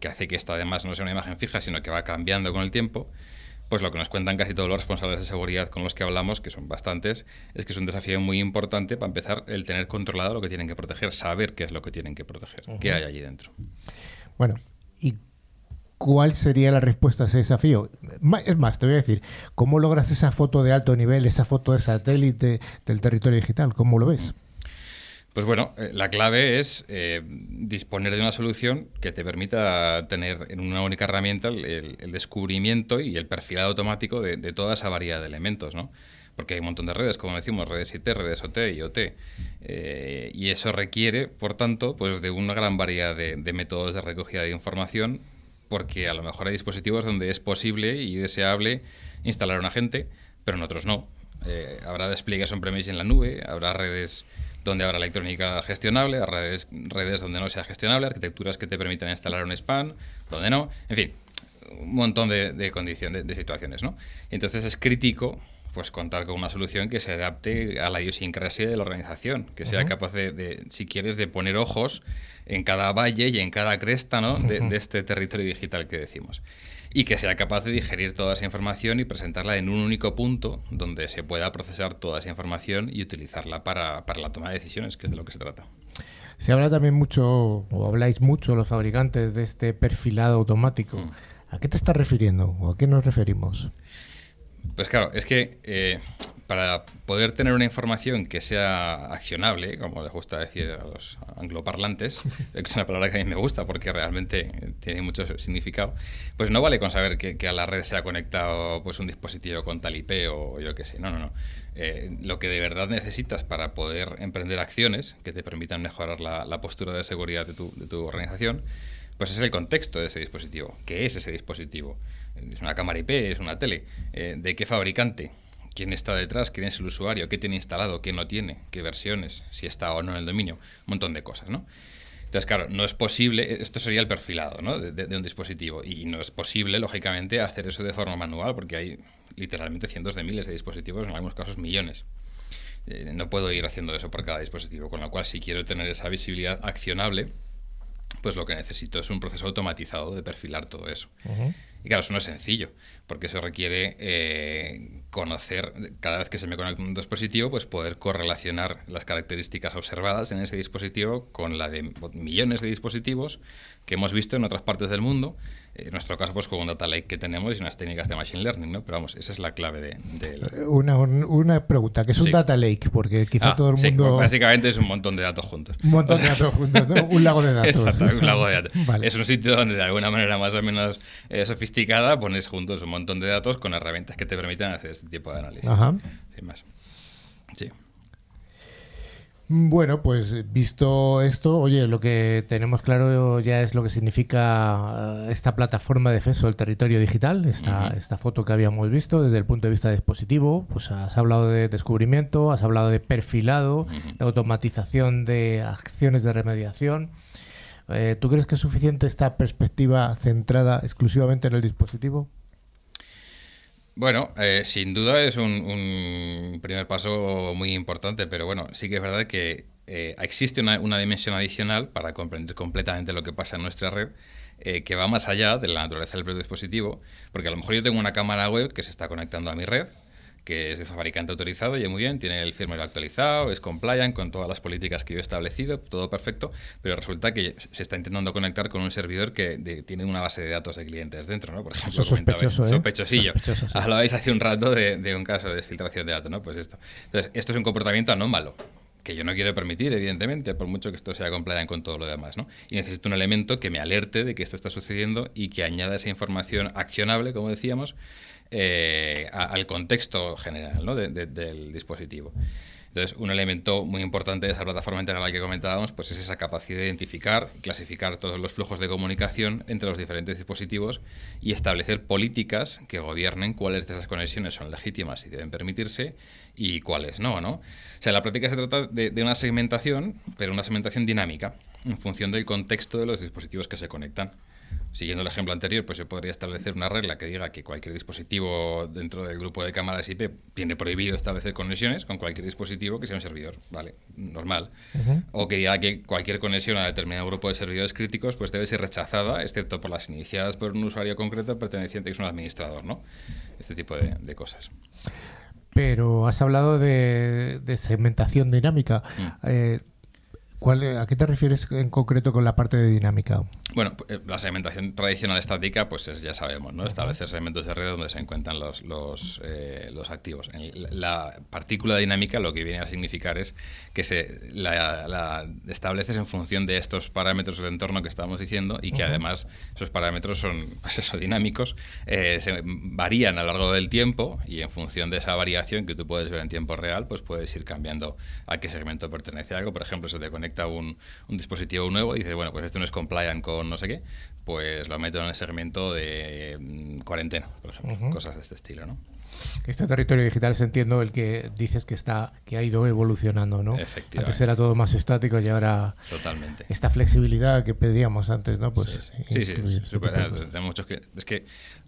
que hace que esta además no sea una imagen fija, sino que va cambiando con el tiempo, pues lo que nos cuentan casi todos los responsables de seguridad con los que hablamos, que son bastantes, es que es un desafío muy importante para empezar el tener controlado lo que tienen que proteger, saber qué es lo que tienen que proteger, qué hay allí dentro. Bueno, ¿y cuál sería la respuesta a ese desafío? Es más, te voy a decir, ¿cómo logras esa foto de alto nivel, esa foto de satélite del territorio digital? ¿Cómo lo ves? Pues bueno, eh, la clave es eh, disponer de una solución que te permita tener en una única herramienta el, descubrimiento y el perfilado automático de, toda esa variedad de elementos, ¿no? Porque hay un montón de redes, como decimos, redes IT, redes OT y OT. Eh, y eso requiere, por tanto, pues de una gran variedad de, de métodos de recogida de información, porque a lo mejor hay dispositivos donde es posible y deseable instalar un agente, pero en otros no. Eh, habrá despliegues on-premise en la nube, habrá redes donde habrá electrónica gestionable, redes, redes donde no sea gestionable, arquitecturas que te permitan instalar un spam, donde no, en fin, un montón de, de condiciones, de, de situaciones, ¿no? Entonces es crítico pues contar con una solución que se adapte a la idiosincrasia de la organización, que sea capaz de, de, si quieres, de poner ojos en cada valle y en cada cresta ¿no? de, de este territorio digital que decimos. Y que sea capaz de digerir toda esa información y presentarla en un único punto donde se pueda procesar toda esa información y utilizarla para, para la toma de decisiones, que es de lo que se trata. Se habla también mucho, o habláis mucho los fabricantes de este perfilado automático. Mm. ¿A qué te estás refiriendo o a qué nos referimos? Pues claro, es que eh, para poder tener una información que sea accionable, como les gusta decir a los angloparlantes, es una palabra que a mí me gusta porque realmente tiene mucho significado, pues no vale con saber que, que a la red se ha conectado pues, un dispositivo con tal IP o yo qué sé. No, no, no. Eh, lo que de verdad necesitas para poder emprender acciones que te permitan mejorar la, la postura de seguridad de tu, de tu organización, Pues es el contexto de ese dispositivo. ¿Qué es ese dispositivo? ¿Es una cámara IP? ¿Es una tele? Eh, ¿De qué fabricante? ¿Quién está detrás? ¿Quién es el usuario? ¿Qué tiene instalado? ¿Quién no tiene? ¿Qué versiones? Si está o no en el dominio. Un montón de cosas, ¿no? Entonces, claro, no es posible, esto sería el perfilado ¿no? de, de, un dispositivo, y no es posible, lógicamente, hacer eso de forma manual, porque hay literalmente cientos de miles de dispositivos, en algunos casos millones. Eh, no puedo ir haciendo eso por cada dispositivo, con lo cual, si quiero tener esa visibilidad accionable, pues lo que necesito es un proceso automatizado de perfilar todo eso. Uh -huh. Y claro, eso no es sencillo, porque eso requiere eh, conocer, cada vez que se me conecta un dispositivo, pues poder correlacionar las características observadas en ese dispositivo con la de millones de dispositivos que hemos visto en otras partes del mundo. En nuestro caso, pues con un data lake que tenemos y unas técnicas de machine learning, ¿no? Pero vamos, esa es la clave de... de... Una, una, pregunta, ¿qué es un data lake? Porque quizá Ah, todo el sí, mundo... básicamente es un montón de datos juntos. Un montón de datos juntos, ¿no? Un lago de datos. Exacto, un lago de datos. Vale. Es un sitio donde de alguna manera más o menos eh, sofisticada pones juntos un montón de datos con herramientas que te permitan hacer este tipo de análisis. Ajá. Sin más. Sí. Bueno, pues visto esto, oye, lo que tenemos claro ya es lo que significa eh, esta plataforma de defensa del territorio digital, esta, esta foto que habíamos visto desde el punto de vista de dispositivo, pues has hablado de descubrimiento, has hablado de perfilado, de automatización de acciones de remediación. Eh, ¿Tú crees que es suficiente esta perspectiva centrada exclusivamente en el dispositivo? Bueno, eh, sin duda es un, un primer paso muy importante, pero bueno, sí que es verdad que eh, existe una, una dimensión adicional para comprender completamente lo que pasa en nuestra red, eh, que va más allá de la naturaleza del propio dispositivo, porque a lo mejor yo tengo una cámara web que se está conectando a mi red, que es de fabricante autorizado, y muy bien, tiene el firmware actualizado, es compliant con todas las políticas que yo he establecido, todo perfecto, pero resulta que se está intentando conectar con un servidor que de- tiene una base de datos de clientes dentro, ¿no? Por ejemplo, sospechoso, ¿eh? sospechosillo. Sospechoso, sí. Hablabais hace un rato de, de un caso de filtración de datos, ¿no? Pues esto. Entonces, esto es un comportamiento anómalo que yo no quiero permitir, evidentemente, por mucho que esto sea compliant con todo lo demás, ¿no? Y necesito un elemento que me alerte de que esto está sucediendo y que añada esa información accionable, como decíamos, eh, a- al contexto general ¿no? de- de- del dispositivo. Entonces, un elemento muy importante de esa plataforma integral que comentábamos pues es esa capacidad de identificar y clasificar todos los flujos de comunicación entre los diferentes dispositivos y establecer políticas que gobiernen cuáles de esas conexiones son legítimas y deben permitirse y cuáles no, ¿no? O sea, en la práctica se trata de, de una segmentación, pero una segmentación dinámica en función del contexto de los dispositivos que se conectan. Siguiendo el ejemplo anterior, pues se podría establecer una regla que diga que cualquier dispositivo dentro del grupo de cámaras IP tiene prohibido establecer conexiones con cualquier dispositivo que sea un servidor, ¿vale? Normal. O que diga que cualquier conexión a determinado grupo de servidores críticos pues debe ser rechazada, excepto por las iniciadas por un usuario concreto perteneciente que es un administrador, ¿no? Este tipo de, de cosas. Pero has hablado de, de segmentación dinámica. Mm. Eh, ¿cuál- ¿A qué te refieres en concreto con la parte de dinámica? Bueno, eh, la segmentación tradicional estática, pues es- ya sabemos, ¿no? Establecer segmentos de red donde se encuentran los, los, eh, los activos. La, la partícula dinámica lo que viene a significar es que se la, la estableces en función de estos parámetros de entorno que estábamos diciendo y que además esos parámetros son, pues eso, dinámicos, eh, se varían a lo largo del tiempo y en función de esa variación que tú puedes ver en tiempo real, pues puedes ir cambiando a qué segmento pertenece algo. Por ejemplo, se te conecta un, un dispositivo nuevo y dices, bueno, pues esto no es compliant con no sé qué, pues lo meto en el segmento de mm, cuarentena, por ejemplo, cosas de este estilo, ¿no? Este territorio digital es, entiendo, el que dices que está que ha ido evolucionando, ¿no? Efectivamente. Antes era todo más estático y ahora Totalmente. esta flexibilidad que pedíamos antes, ¿no? Pues Sí, sí, cosas. tenemos muchos Es que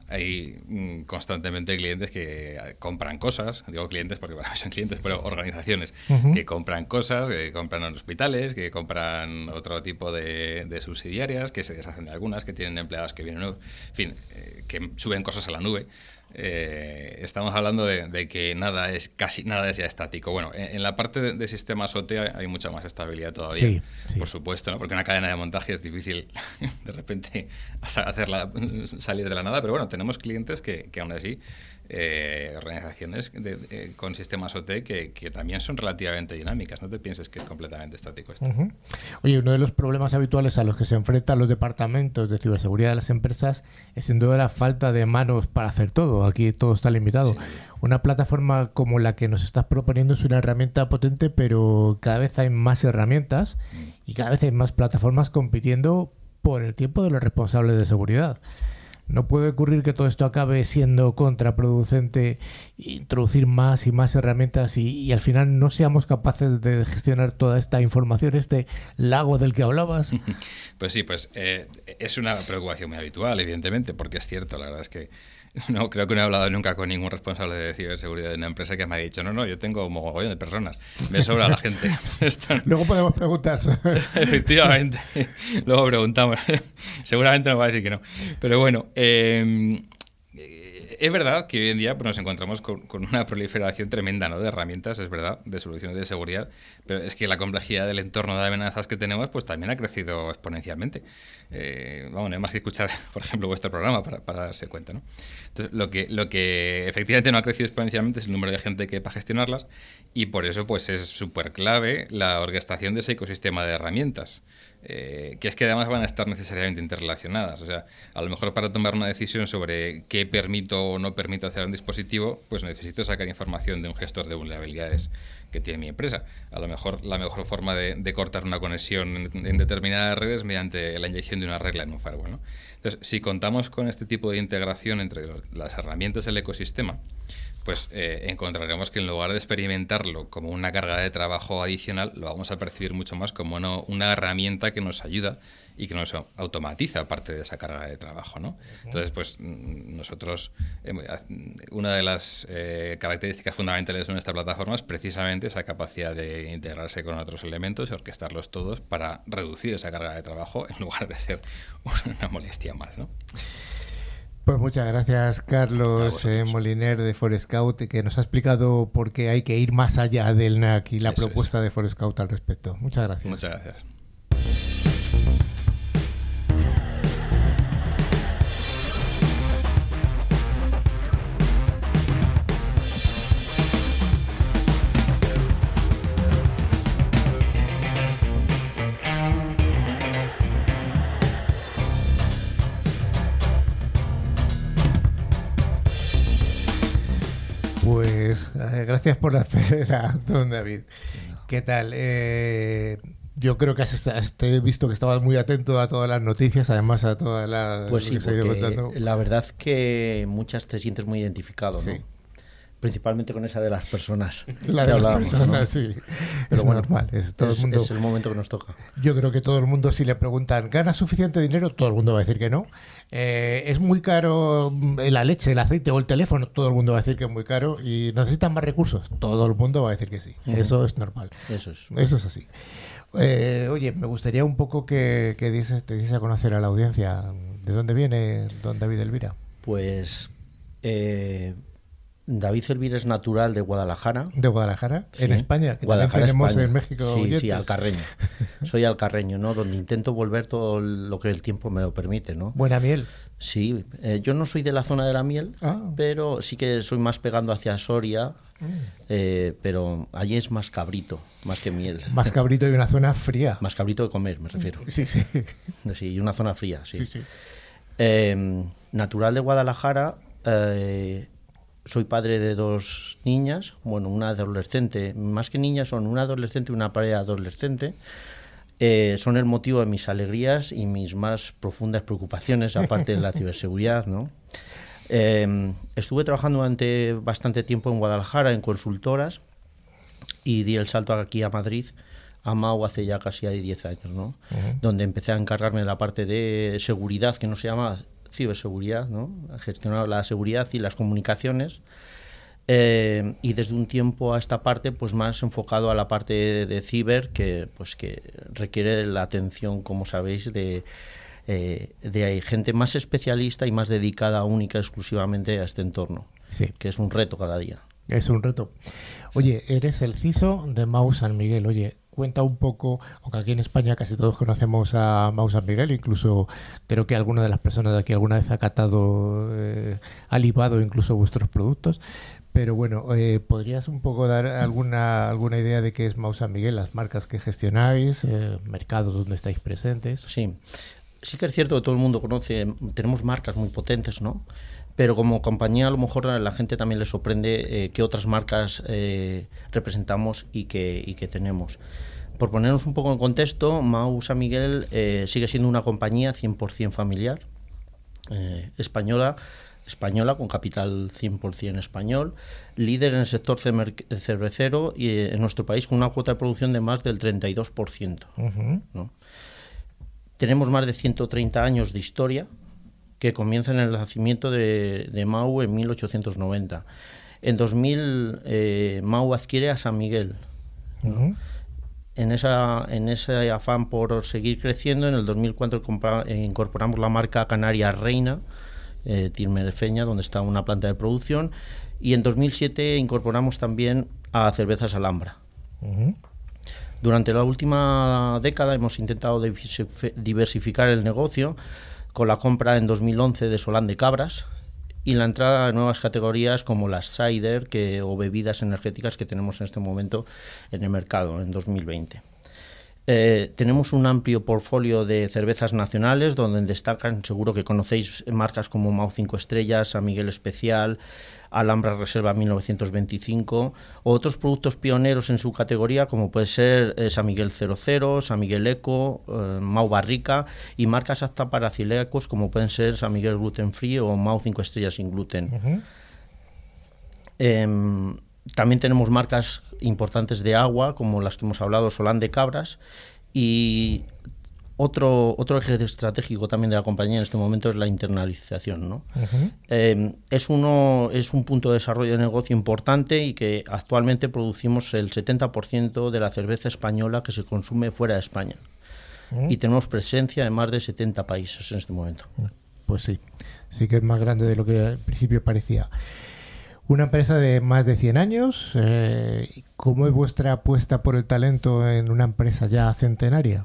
hay mm, constantemente clientes que eh, compran cosas, digo clientes porque para mí son clientes, pero organizaciones que compran cosas, que compran en hospitales, que compran otro tipo de, de subsidiarias, que se deshacen de algunas, que tienen empleados que vienen, en fin, eh, que suben cosas a la nube. Eh, estamos hablando de, de que nada es casi nada es ya estático. Bueno, en, en la parte de, de sistemas OT hay, mucha más estabilidad todavía, Sí, sí. por supuesto, ¿no? porque una cadena de montaje es difícil de repente hacerla salir de la nada, pero bueno, tenemos clientes que, que aún así, eh, organizaciones de- de- con sistemas OT que, que también son relativamente dinámicas, no te pienses que es completamente estático esto. Oye, uno de los problemas habituales a los que se enfrentan los departamentos de ciberseguridad de las empresas es sin duda la falta de manos para hacer todo. Aquí todo está limitado. Sí. Una plataforma como la que nos estás proponiendo es una herramienta potente, pero cada vez hay más herramientas Mm. y cada vez hay más plataformas compitiendo por el tiempo de los responsables de seguridad. No puede ocurrir que todo esto acabe siendo contraproducente, introducir más y más herramientas y, al final no seamos capaces de gestionar toda esta información, este lago del que hablabas. Pues sí, pues eh, es una preocupación muy habitual, evidentemente, porque es cierto, la verdad es que no creo que no he hablado nunca con ningún responsable de ciberseguridad de una empresa que me ha dicho, no, no, yo tengo un mogollón de personas, me sobra la gente. Luego podemos preguntar. Efectivamente, luego preguntamos. Seguramente nos va a decir que no. Pero bueno, eh, es verdad que hoy en día pues, nos encontramos con, una proliferación tremenda ¿no? de herramientas, es verdad, de soluciones de seguridad, pero es que la complejidad del entorno de amenazas que tenemos pues también ha crecido exponencialmente. Eh, vamos, no hay más que escuchar, por ejemplo, vuestro programa para, para, darse cuenta. ¿no? Entonces, lo que, lo que efectivamente no ha crecido exponencialmente es el número de gente que hay para gestionarlas y por eso pues es súper clave la orquestación de ese ecosistema de herramientas. Eh, que es que además van a estar necesariamente interrelacionadas. O sea, a lo mejor para tomar una decisión sobre qué permito o no permito hacer un dispositivo, pues necesito sacar información de un gestor de vulnerabilidades que tiene mi empresa. A lo mejor la mejor forma de, cortar una conexión en, determinadas redes mediante la inyección de una regla en un firewall. Entonces, si contamos con este tipo de integración entre las herramientas del ecosistema, pues eh, encontraremos que en lugar de experimentarlo como una carga de trabajo adicional, lo vamos a percibir mucho más como una, una herramienta que nos ayuda y que nos automatiza parte de esa carga de trabajo. ¿no? Entonces, pues nosotros, eh, una de las eh, características fundamentales de nuestra plataforma es precisamente esa capacidad de integrarse con otros elementos y orquestarlos todos para reducir esa carga de trabajo en lugar de ser una molestia más. ¿no? Pues muchas gracias, Carlos eh, Moliner de Forescout, que nos ha explicado por qué hay que ir más allá del NAC y la Eso propuesta es. de Forescout al respecto. Muchas gracias. Muchas gracias. Gracias por la espera, don David. ¿Qué tal? Eh, yo creo que has, has, te he visto que estabas muy atento a todas las noticias, además a todas las... Pues sí, la verdad que muchas te sientes muy identificado, sí. ¿no? Principalmente con esa de las personas. La de las personas, ¿no? sí. Pero es bueno, normal. Es, todo es, el mundo, es el momento que nos toca. Yo creo que todo el mundo, si le preguntan, ¿ganas suficiente dinero? Todo el mundo va a decir que no. Eh, ¿Es muy caro la leche, el aceite o el teléfono? Todo el mundo va a decir que es muy caro. ¿Y necesitan más recursos? Todo el mundo va a decir que sí. Uh -huh. Eso es normal. Eso es. Eso es así. Eh, oye, me gustaría un poco que, que dices, te dices a conocer a la audiencia. ¿De dónde viene don David Elvira? Pues eh, David Elvira es natural de Guadalajara. ¿De Guadalajara? Sí. En España, que Guadalajara, también tenemos España. en México. Sí, oyentes. sí, alcarreño. Soy alcarreño, ¿no? Donde intento volver todo lo que el tiempo me lo permite, ¿no? Buena miel. Sí, eh, yo no soy de la zona de la miel, ah. pero sí que soy más pegando hacia Soria, mm. eh, pero allí es más cabrito, más que miel. Más cabrito y una zona fría. Más cabrito de comer, me refiero. Sí, sí. Sí, y una zona fría, sí. sí, sí. Eh, natural de Guadalajara, eh, soy padre de dos niñas, bueno, una adolescente, más que niñas son una adolescente y una pareja adolescente. Eh, son el motivo de mis alegrías y mis más profundas preocupaciones, aparte de la ciberseguridad, ¿no? Eh, estuve trabajando durante bastante tiempo en Guadalajara, en consultoras, y di el salto aquí a Madrid, a MAU hace ya casi 10 años, ¿no? Uh -huh. Donde empecé a encargarme de la parte de seguridad, que no se llama ciberseguridad, ¿no? gestionar la seguridad y las comunicaciones. Eh, y desde un tiempo a esta parte, pues más enfocado a la parte de, de ciber, que, pues que requiere la atención, como sabéis, de, eh, de gente más especialista y más dedicada única exclusivamente a este entorno, sí. que es un reto cada día. Es un reto. Oye, eres el CISO de Mau San Miguel. Oye, cuenta un poco, aunque aquí en España casi todos conocemos a Mau San Miguel, incluso creo que alguna de las personas de aquí alguna vez ha catado, eh, ha libado incluso vuestros productos. Pero bueno, eh, ¿podrías un poco dar alguna, alguna idea de qué es Mau San Miguel, las marcas que gestionáis, eh, mercados donde estáis presentes? Sí, sí que es cierto que todo el mundo conoce, tenemos marcas muy potentes, ¿no? Pero como compañía a lo mejor a la gente también le sorprende eh, qué otras marcas eh, representamos y que, y que tenemos. Por ponernos un poco en contexto, Mau San Miguel eh, sigue siendo una compañía 100% familiar, española, española con capital 100% español, líder en el sector cervecero y en nuestro país con una cuota de producción de más del 32%. ¿no? Tenemos más de 130 años de historia que comienzan en el nacimiento de, de Mau en 1890. En 2000 eh, Mau adquiere a San Miguel. Ujú. En, esa, en ese afán por seguir creciendo, en el 2004 compra- eh, incorporamos la marca Canaria Reina, eh, Timerfeña, donde está una planta de producción, y en 2007 incorporamos también a Cervezas Alhambra. Durante la última década hemos intentado diversif- diversificar el negocio con la compra en 2011 de Solán de Cabras y la entrada de nuevas categorías como las cider o bebidas energéticas que tenemos en este momento en el mercado en 2020. Eh, tenemos un amplio portfolio de cervezas nacionales donde destacan, seguro que conocéis marcas como Mau 5 Estrellas, San Miguel Especial, Alhambra Reserva 1925, o otros productos pioneros en su categoría como puede ser eh, San Miguel 00, San Miguel Eco, eh, Mau Barrica y marcas aptas para celíacos como pueden ser San Miguel Gluten Free o Mau 5 Estrellas sin gluten. Em, también tenemos marcas importantes de agua, como las que hemos hablado, Solán de Cabras, y otro, otro eje estratégico también de la compañía en este momento es la internalización. ¿no? Eh, es, uno, es un punto de desarrollo de negocio importante y que actualmente producimos el 70% de la cerveza española que se consume fuera de España. Y tenemos presencia en más de 70 países en este momento. Pues sí, sí que es más grande de lo que al principio parecía. Una empresa de más de 100 años, eh, ¿cómo es vuestra apuesta por el talento en una empresa ya centenaria?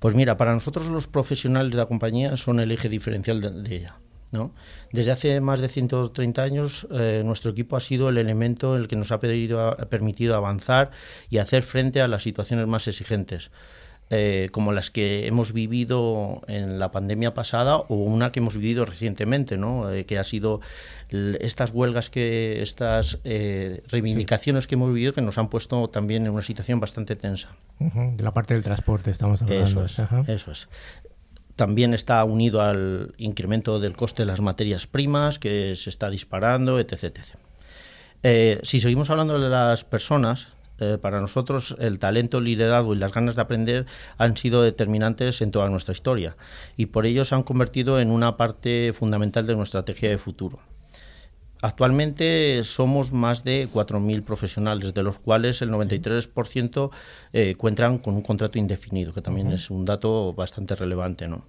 Pues mira, para nosotros los profesionales de la compañía son el eje diferencial de, ella. ¿no? Desde hace más de 130 años, eh, nuestro equipo ha sido el elemento el que nos ha pedido- ha permitido avanzar y hacer frente a las situaciones más exigentes. Eh, como las que hemos vivido en la pandemia pasada o una que hemos vivido recientemente, ¿no? Eh, que ha sido estas huelgas que estas eh, reivindicaciones que hemos vivido que nos han puesto también en una situación bastante tensa. De la parte del transporte estamos hablando. Eso es, Ajá. eso es. También está unido al incremento del coste de las materias primas que se está disparando, etc. etc. Si seguimos hablando de las personas, eh, para nosotros el talento, el liderazgo y las ganas de aprender han sido determinantes en toda nuestra historia y por ello se han convertido en una parte fundamental de nuestra estrategia de futuro. Actualmente somos más de 4.000 profesionales, de los cuales el 93% eh, cuentan con un contrato indefinido, que también es un dato bastante relevante. ¿no?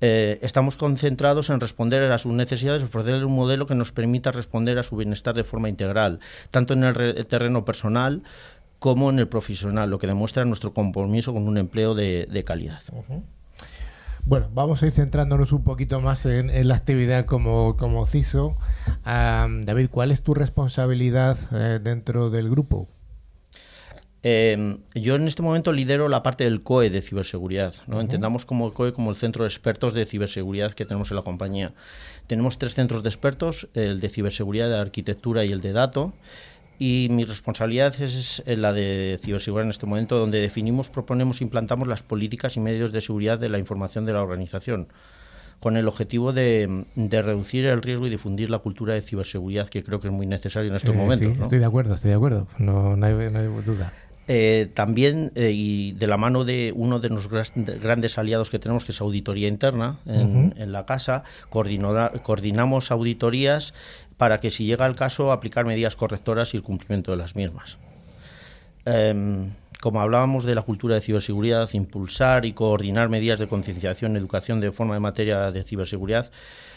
Eh, estamos concentrados en responder a sus necesidades, ofrecer un modelo que nos permita responder a su bienestar de forma integral, tanto en el, re- el terreno personal como en el profesional, lo que demuestra nuestro compromiso con un empleo de, calidad. Bueno, vamos a ir centrándonos un poquito más en, la actividad como, como CISO. David, ¿cuál es tu responsabilidad eh, dentro del grupo? Eh, yo en este momento lidero la parte del COE de ciberseguridad. ¿no? Entendamos como el COE como el centro de expertos de ciberseguridad que tenemos en la compañía. Tenemos tres centros de expertos, el de ciberseguridad, de arquitectura y el de dato. Y mi responsabilidad es la de ciberseguridad en este momento, donde definimos, proponemos, implantamos las políticas y medios de seguridad de la información de la organización, con el objetivo de, de reducir el riesgo y difundir la cultura de ciberseguridad, que creo que es muy necesario en estos Eh, momentos. sí, ¿no? estoy de acuerdo, estoy de acuerdo. No, no, hay, no hay duda. Eh, también, eh, y de la mano de uno de los grandes aliados que tenemos, que es Auditoría Interna, en, Ujú. en la casa, coordinamos auditorías para que, si llega el caso, aplicar medidas correctoras y el cumplimiento de las mismas. Em, como hablábamos de la cultura de ciberseguridad, impulsar y coordinar medidas de concienciación educación de forma de materia de ciberseguridad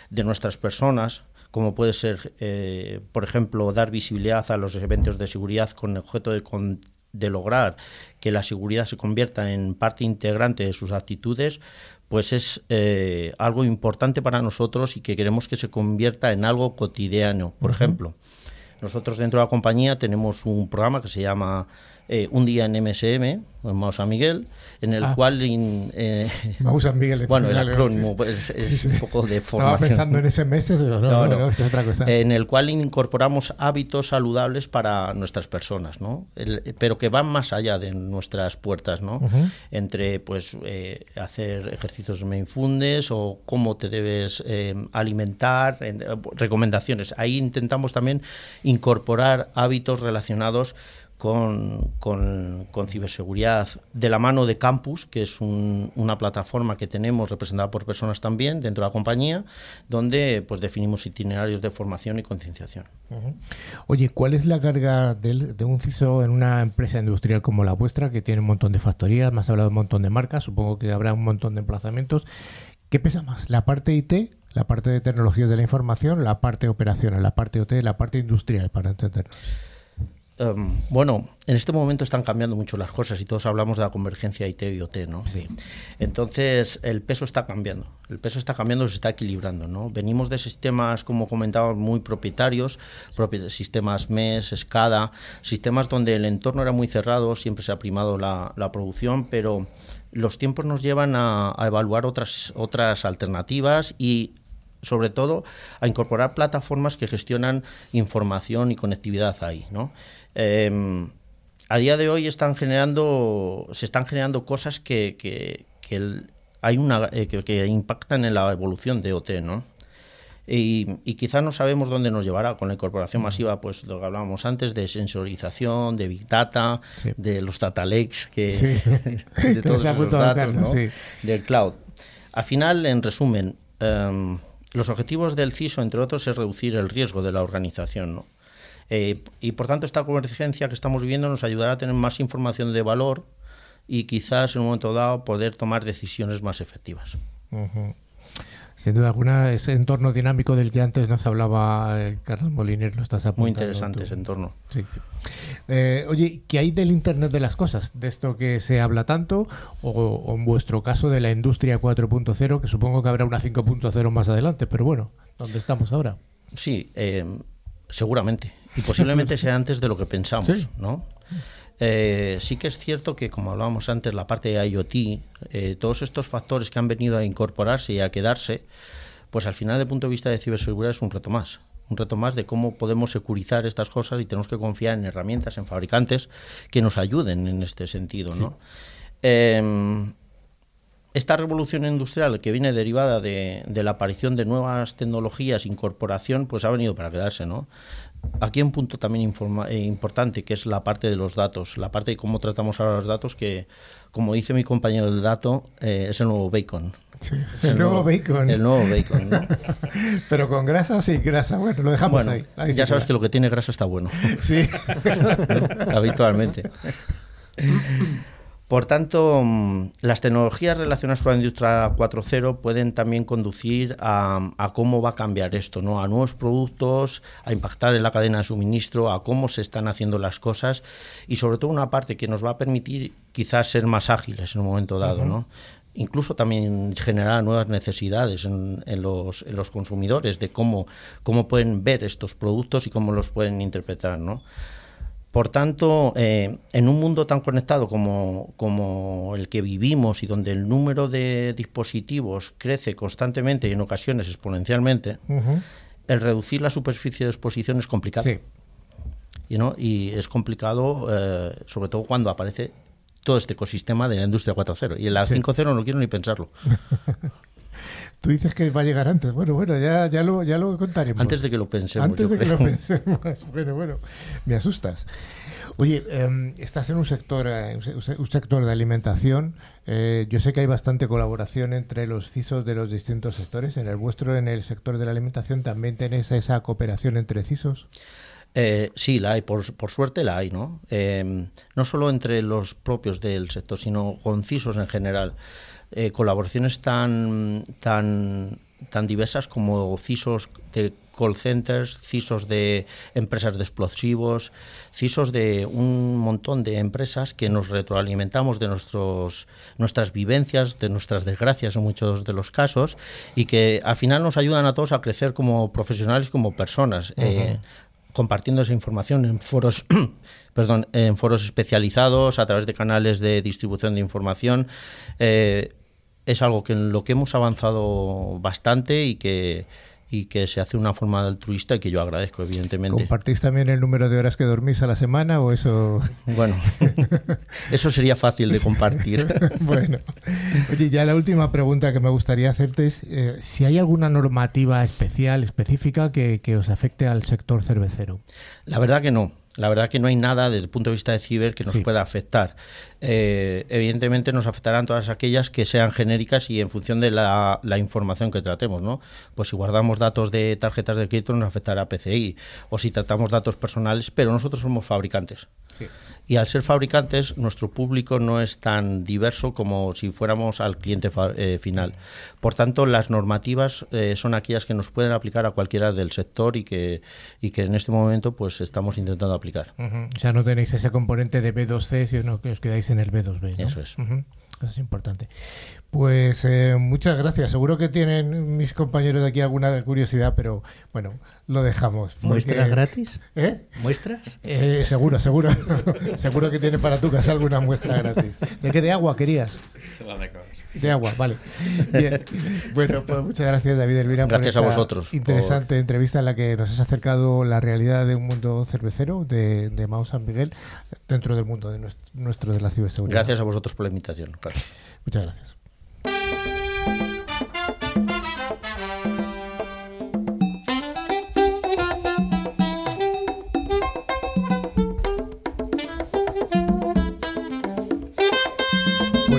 de nuestras personas, como puede ser, eh, por ejemplo, dar visibilidad a los eventos de seguridad con el objeto de, con- de lograr que la seguridad se convierta en parte integrante de sus actitudes, pues es eh, algo importante para nosotros y que queremos que se convierta en algo cotidiano. Por ejemplo, nosotros dentro de la compañía tenemos un programa que se llama eh, un día en MSM, en Mau San Miguel, en el Ah. cual... in- eh, Mau San Miguel. bueno, el acrónimo pues, es sí, sí. un poco de Estaba formación. pensando en ese mes, pero no, No, no, no. no, es otra cosa. en el cual incorporamos hábitos saludables para nuestras personas, ¿no? El- pero que van más allá de nuestras puertas, ¿no? Entre, pues, eh, hacer ejercicios mindfulness o cómo te debes eh, alimentar, en- recomendaciones. Ahí intentamos también incorporar hábitos relacionados con, con- ciberseguridad de la mano de Campus, que es un- una plataforma que tenemos representada por personas también dentro de la compañía, donde pues definimos itinerarios de formación y concienciación. Ujú. Oye, ¿cuál es la carga del- de, un CISO en una empresa industrial como la vuestra, que tiene un montón de factorías, has hablado de un montón de marcas, supongo que habrá un montón de emplazamientos? ¿Qué pesa más? ¿La parte IT, la parte de tecnologías de la información, la parte operacional, la parte OT, la parte industrial, para entendernos? Um, bueno, en este momento están cambiando mucho las cosas y todos hablamos de la convergencia IT y OT, ¿no? Sí. Entonces, el peso está cambiando. El peso está cambiando, se está equilibrando, ¿no? Venimos de sistemas, como comentábamos, muy propietarios, propi- sistemas MES, SCADA, sistemas donde el entorno era muy cerrado, siempre se ha primado la, la producción, pero los tiempos nos llevan a, a evaluar otras, otras alternativas y sobre todo a incorporar plataformas que gestionan información y conectividad ahí, ¿no? Em, a día de hoy están generando, se están generando cosas que, que- que el- hay una eh, que, que impactan en la evolución de OT, ¿no? Y, y quizás no sabemos dónde nos llevará con la incorporación masiva, pues lo que hablábamos antes de sensorización, de big data, Sí. de los data lakes, que, Sí. Que de todos esos datos, ¿no? sí. del cloud. Al final, en resumen, em, los objetivos del CISO, entre otros, es reducir el riesgo de la organización, ¿no? Eh, y por tanto, esta convergencia que estamos viviendo nos ayudará a tener más información de valor y quizás en un momento dado poder tomar decisiones más efectivas. Ujú. Sin duda alguna, ese entorno dinámico del que antes nos hablaba eh, Carlos Moliner, lo estás apuntando. Muy interesante tú. ese entorno. Sí. Eh, oye, ¿qué hay del Internet de las cosas? De esto que se habla tanto, o, o en vuestro caso de la industria 4.0, que supongo que habrá una 5.0 más adelante, pero bueno, ¿dónde estamos ahora? Sí, eh, seguramente. Y posiblemente sea antes de lo que pensamos, Sí. ¿no? Eh, sí que es cierto que, como hablábamos antes, la parte de IoT, eh, todos estos factores que han venido a incorporarse y a quedarse, pues al final, desde el punto de vista de ciberseguridad, es un reto más. Un reto más de cómo podemos securizar estas cosas y tenemos que confiar en herramientas, en fabricantes que nos ayuden en este sentido, ¿no? Em, esta revolución industrial que viene derivada de, de la aparición de nuevas tecnologías, incorporación, pues ha venido para quedarse, ¿no? Aquí hay un punto también informa- eh, importante que es la parte de los datos, la parte de cómo tratamos ahora los datos, que, como dice mi compañero del dato, eh, es el nuevo bacon. Sí, Es el, nuevo bacon. El nuevo bacon, ¿no? Pero con grasa o sin grasa, bueno, lo dejamos bueno, ahí. Ahí ya sabes que lo que tiene grasa está bueno. Sí. habitualmente. Por tanto, mm, las tecnologías relacionadas con la industria 4.0 pueden también conducir a, a cómo va a cambiar esto, ¿no? A nuevos productos, a impactar en la cadena de suministro, a cómo se están haciendo las cosas y sobre todo una parte que nos va a permitir quizás ser más ágiles en un momento dado, ¿no? Incluso también generar nuevas necesidades en, en los, en los consumidores de cómo, cómo pueden ver estos productos y cómo los pueden interpretar, ¿no? Por tanto, eh, en un mundo tan conectado como, como el que vivimos y donde el número de dispositivos crece constantemente y en ocasiones exponencialmente, el reducir la superficie de exposición es complicado. Sí. Y, ¿no? y es complicado, eh, sobre todo cuando aparece todo este ecosistema de la industria 4.0. Y en la Sí. 5.0 no quiero ni pensarlo. Tú dices que va a llegar antes. Bueno, bueno, ya, ya, lo, ya lo contaremos. Antes de que lo pensemos. Antes yo de que creo. lo pensemos. Bueno, bueno, me asustas. Oye, em, estás en un sector, eh, un sector de alimentación. Eh, yo sé que hay bastante colaboración entre los CISOs de los distintos sectores. En el vuestro, en el sector de la alimentación, también tenéis esa cooperación entre CISOs. Eh, sí, la hay, por, por suerte la hay, ¿no? Eh, no solo entre los propios del sector, sino con CISOs en general. Eh, colaboraciones tan, tan, tan diversas como CISOs de call centers, CISOs de empresas de explosivos, CISOs de un montón de empresas que nos retroalimentamos de nuestros, nuestras vivencias, de nuestras desgracias en muchos de los casos y que al final nos ayudan a todos a crecer como profesionales, como personas. Eh, compartiendo esa información en foros, perdón, en foros especializados, a través de canales de distribución de información. Eh, es algo que en lo que hemos avanzado bastante y que y que se hace de una forma altruista y que yo agradezco, evidentemente. ¿Compartís también el número de horas que dormís a la semana o eso? Bueno, eso sería fácil de compartir. bueno, oye, ya la última pregunta que me gustaría hacerte es eh, si hay alguna normativa especial, específica, que, que os afecte al sector cervecero. La verdad que no. La verdad que no hay nada desde el punto de vista de ciber que nos Sí. pueda afectar. Eh, evidentemente nos afectarán todas aquellas que sean genéricas y en función de la, la información que tratemos, ¿no? Pues si guardamos datos de tarjetas de crédito nos afectará PCI o si tratamos datos personales, pero nosotros somos fabricantes. Y al ser fabricantes, nuestro público no es tan diverso como si fuéramos al cliente eh, final. Por tanto, las normativas eh, son aquellas que nos pueden aplicar a cualquiera del sector y que, y que en este momento pues estamos intentando aplicar. Ujú. O sea, no tenéis ese componente de B2C, sino que os quedáis en el B2B. ¿no? Eso es. Ujú. Eso es importante. Pues eh, muchas gracias. Seguro que tienen mis compañeros de aquí alguna curiosidad, pero bueno, lo dejamos. porque- ¿Muestras gratis? ¿Eh? ¿Muestras? Eh, seguro, seguro. seguro que tiene para tu casa alguna muestra gratis. ¿De qué de agua querías? De agua, vale. Bien. Bueno, pues muchas gracias, David Elvira, Gracias por a vosotros por- Interesante entrevista en la que nos has acercado la realidad de un mundo cervecero de, de Mao San Miguel dentro del mundo de nuestro, nuestro de la ciberseguridad. Gracias a vosotros por la invitación. Carlos. Muchas gracias.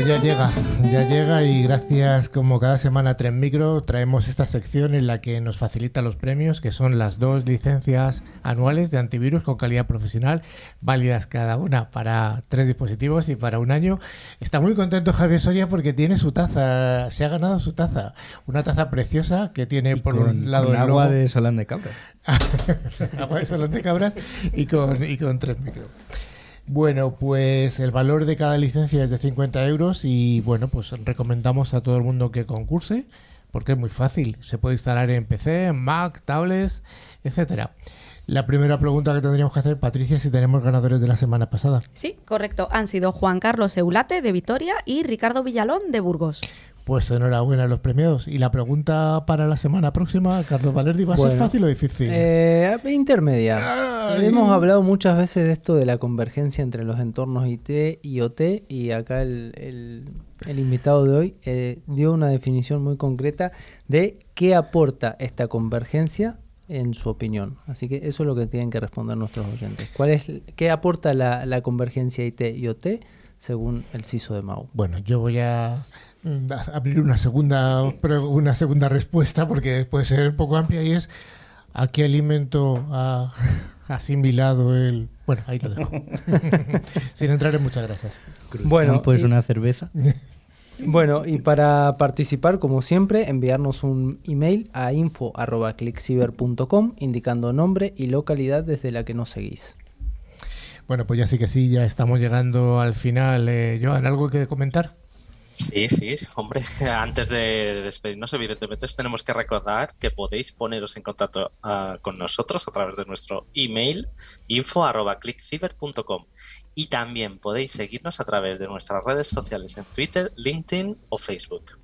Ya llega, ya llega y gracias como cada semana a Tren Micro traemos esta sección en la que nos facilita los premios, que son las dos licencias anuales de antivirus con calidad profesional, válidas cada una para tres dispositivos y para un año. Está muy contento Javier Soria porque tiene su taza, se ha ganado su taza, una taza preciosa que tiene por con, un lado con el agua logo. de Solán de Cabra. Agua de Solán de Cabras y con, y con tres micro. Bueno, pues el valor de cada licencia es de 50 euros y bueno, pues recomendamos a todo el mundo que concurse porque es muy fácil. Se puede instalar en PC, en Mac, tablets, etcétera. La primera pregunta que tendríamos que hacer, Patricia, es si tenemos ganadores de la semana pasada. Sí, correcto. Han sido Juan Carlos Eulate de Vitoria y Ricardo Villalón de Burgos. Pues enhorabuena a los premiados. Y la pregunta para la semana próxima, Carlos Valerdi, ¿va a ser fácil o difícil? Eh, intermedia. Ay. Hemos hablado muchas veces de esto de la convergencia entre los entornos IT y OT y acá el, el- el invitado de hoy eh, dio una definición muy concreta de qué aporta esta convergencia en su opinión. Así que eso es lo que tienen que responder nuestros oyentes. ¿Cuál es, ¿Qué aporta la, la convergencia IT y OT según el CISO de Mau? Bueno, yo voy a abrir una segunda una segunda respuesta porque puede ser un poco amplia y es ¿a qué alimento ha asimilado el... Bueno, ahí lo dejo. Sin entrar en muchas gracias. Bueno, pues una cerveza. Bueno, y para participar, como siempre, enviarnos un email a info.clickciber.com indicando nombre y localidad desde la que nos seguís. Bueno, pues ya sí que sí, ya estamos llegando al final. Eh, Joan, ¿algo que comentar? Sí, sí, hombre. Antes de despedirnos, evidentemente, os tenemos que recordar que podéis poneros en contacto ah, con nosotros a través de nuestro email info.clickciber.com y también podéis seguirnos a través de nuestras redes sociales en Twitter, LinkedIn o Facebook.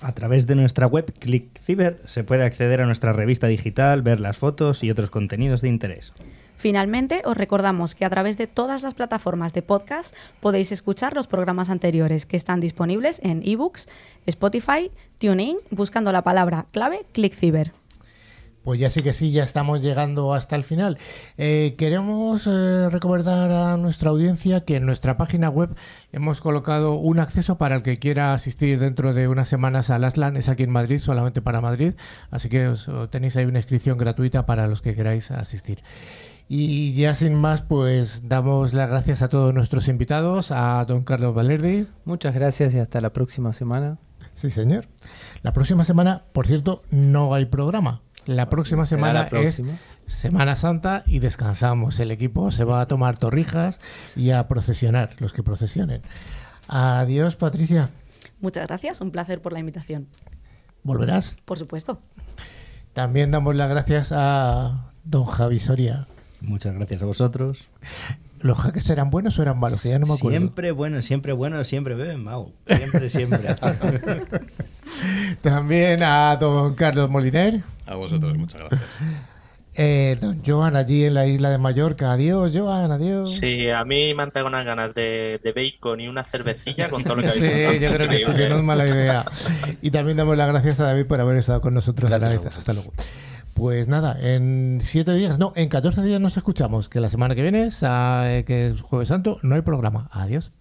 A través de nuestra web ClickCiber se puede acceder a nuestra revista digital, ver las fotos y otros contenidos de interés. Finalmente, os recordamos que a través de todas las plataformas de podcast podéis escuchar los programas anteriores que están disponibles en ebooks, Spotify, TuneIn, buscando la palabra clave ClickCiber. Pues ya sí que sí, ya estamos llegando hasta el final. Eh, queremos eh, recordar a nuestra audiencia que en nuestra página web hemos colocado un acceso para el que quiera asistir dentro de unas semanas al Aslan. Es aquí en Madrid, solamente para Madrid. Así que os tenéis ahí una inscripción gratuita para los que queráis asistir. Y ya sin más, pues damos las gracias a todos nuestros invitados, a don Carlos Valerdi. Muchas gracias y hasta la próxima semana. Sí, señor. La próxima semana, por cierto, no hay programa. La próxima semana la próxima. es Semana Santa y descansamos. El equipo se va a tomar torrijas y a procesionar, los que procesionen. Adiós, Patricia. Muchas gracias, un placer por la invitación. ¿Volverás? Por supuesto. También damos las gracias a don Javi Soria. Muchas gracias a vosotros. ¿Los hackers eran buenos o eran malos? Que ya no me acuerdo. Siempre bueno, siempre bueno, siempre beben Mau. Siempre, siempre. También a don Carlos Moliner. A vosotros, muchas gracias. Eh, don Joan allí en la isla de Mallorca. Adiós, Joan, adiós. Sí, a mí me han pegado unas ganas de, de bacon y una cervecilla con todo lo que habéis Sí, yo creo que sí, que no es mala idea. Y también damos las gracias a David por haber estado con nosotros. Gracias David. a vosotros. Hasta luego. Pues nada, en siete días, no, en 14 días nos escuchamos. Que la semana que viene, eh, que es Jueves Santo, no hay programa. Adiós.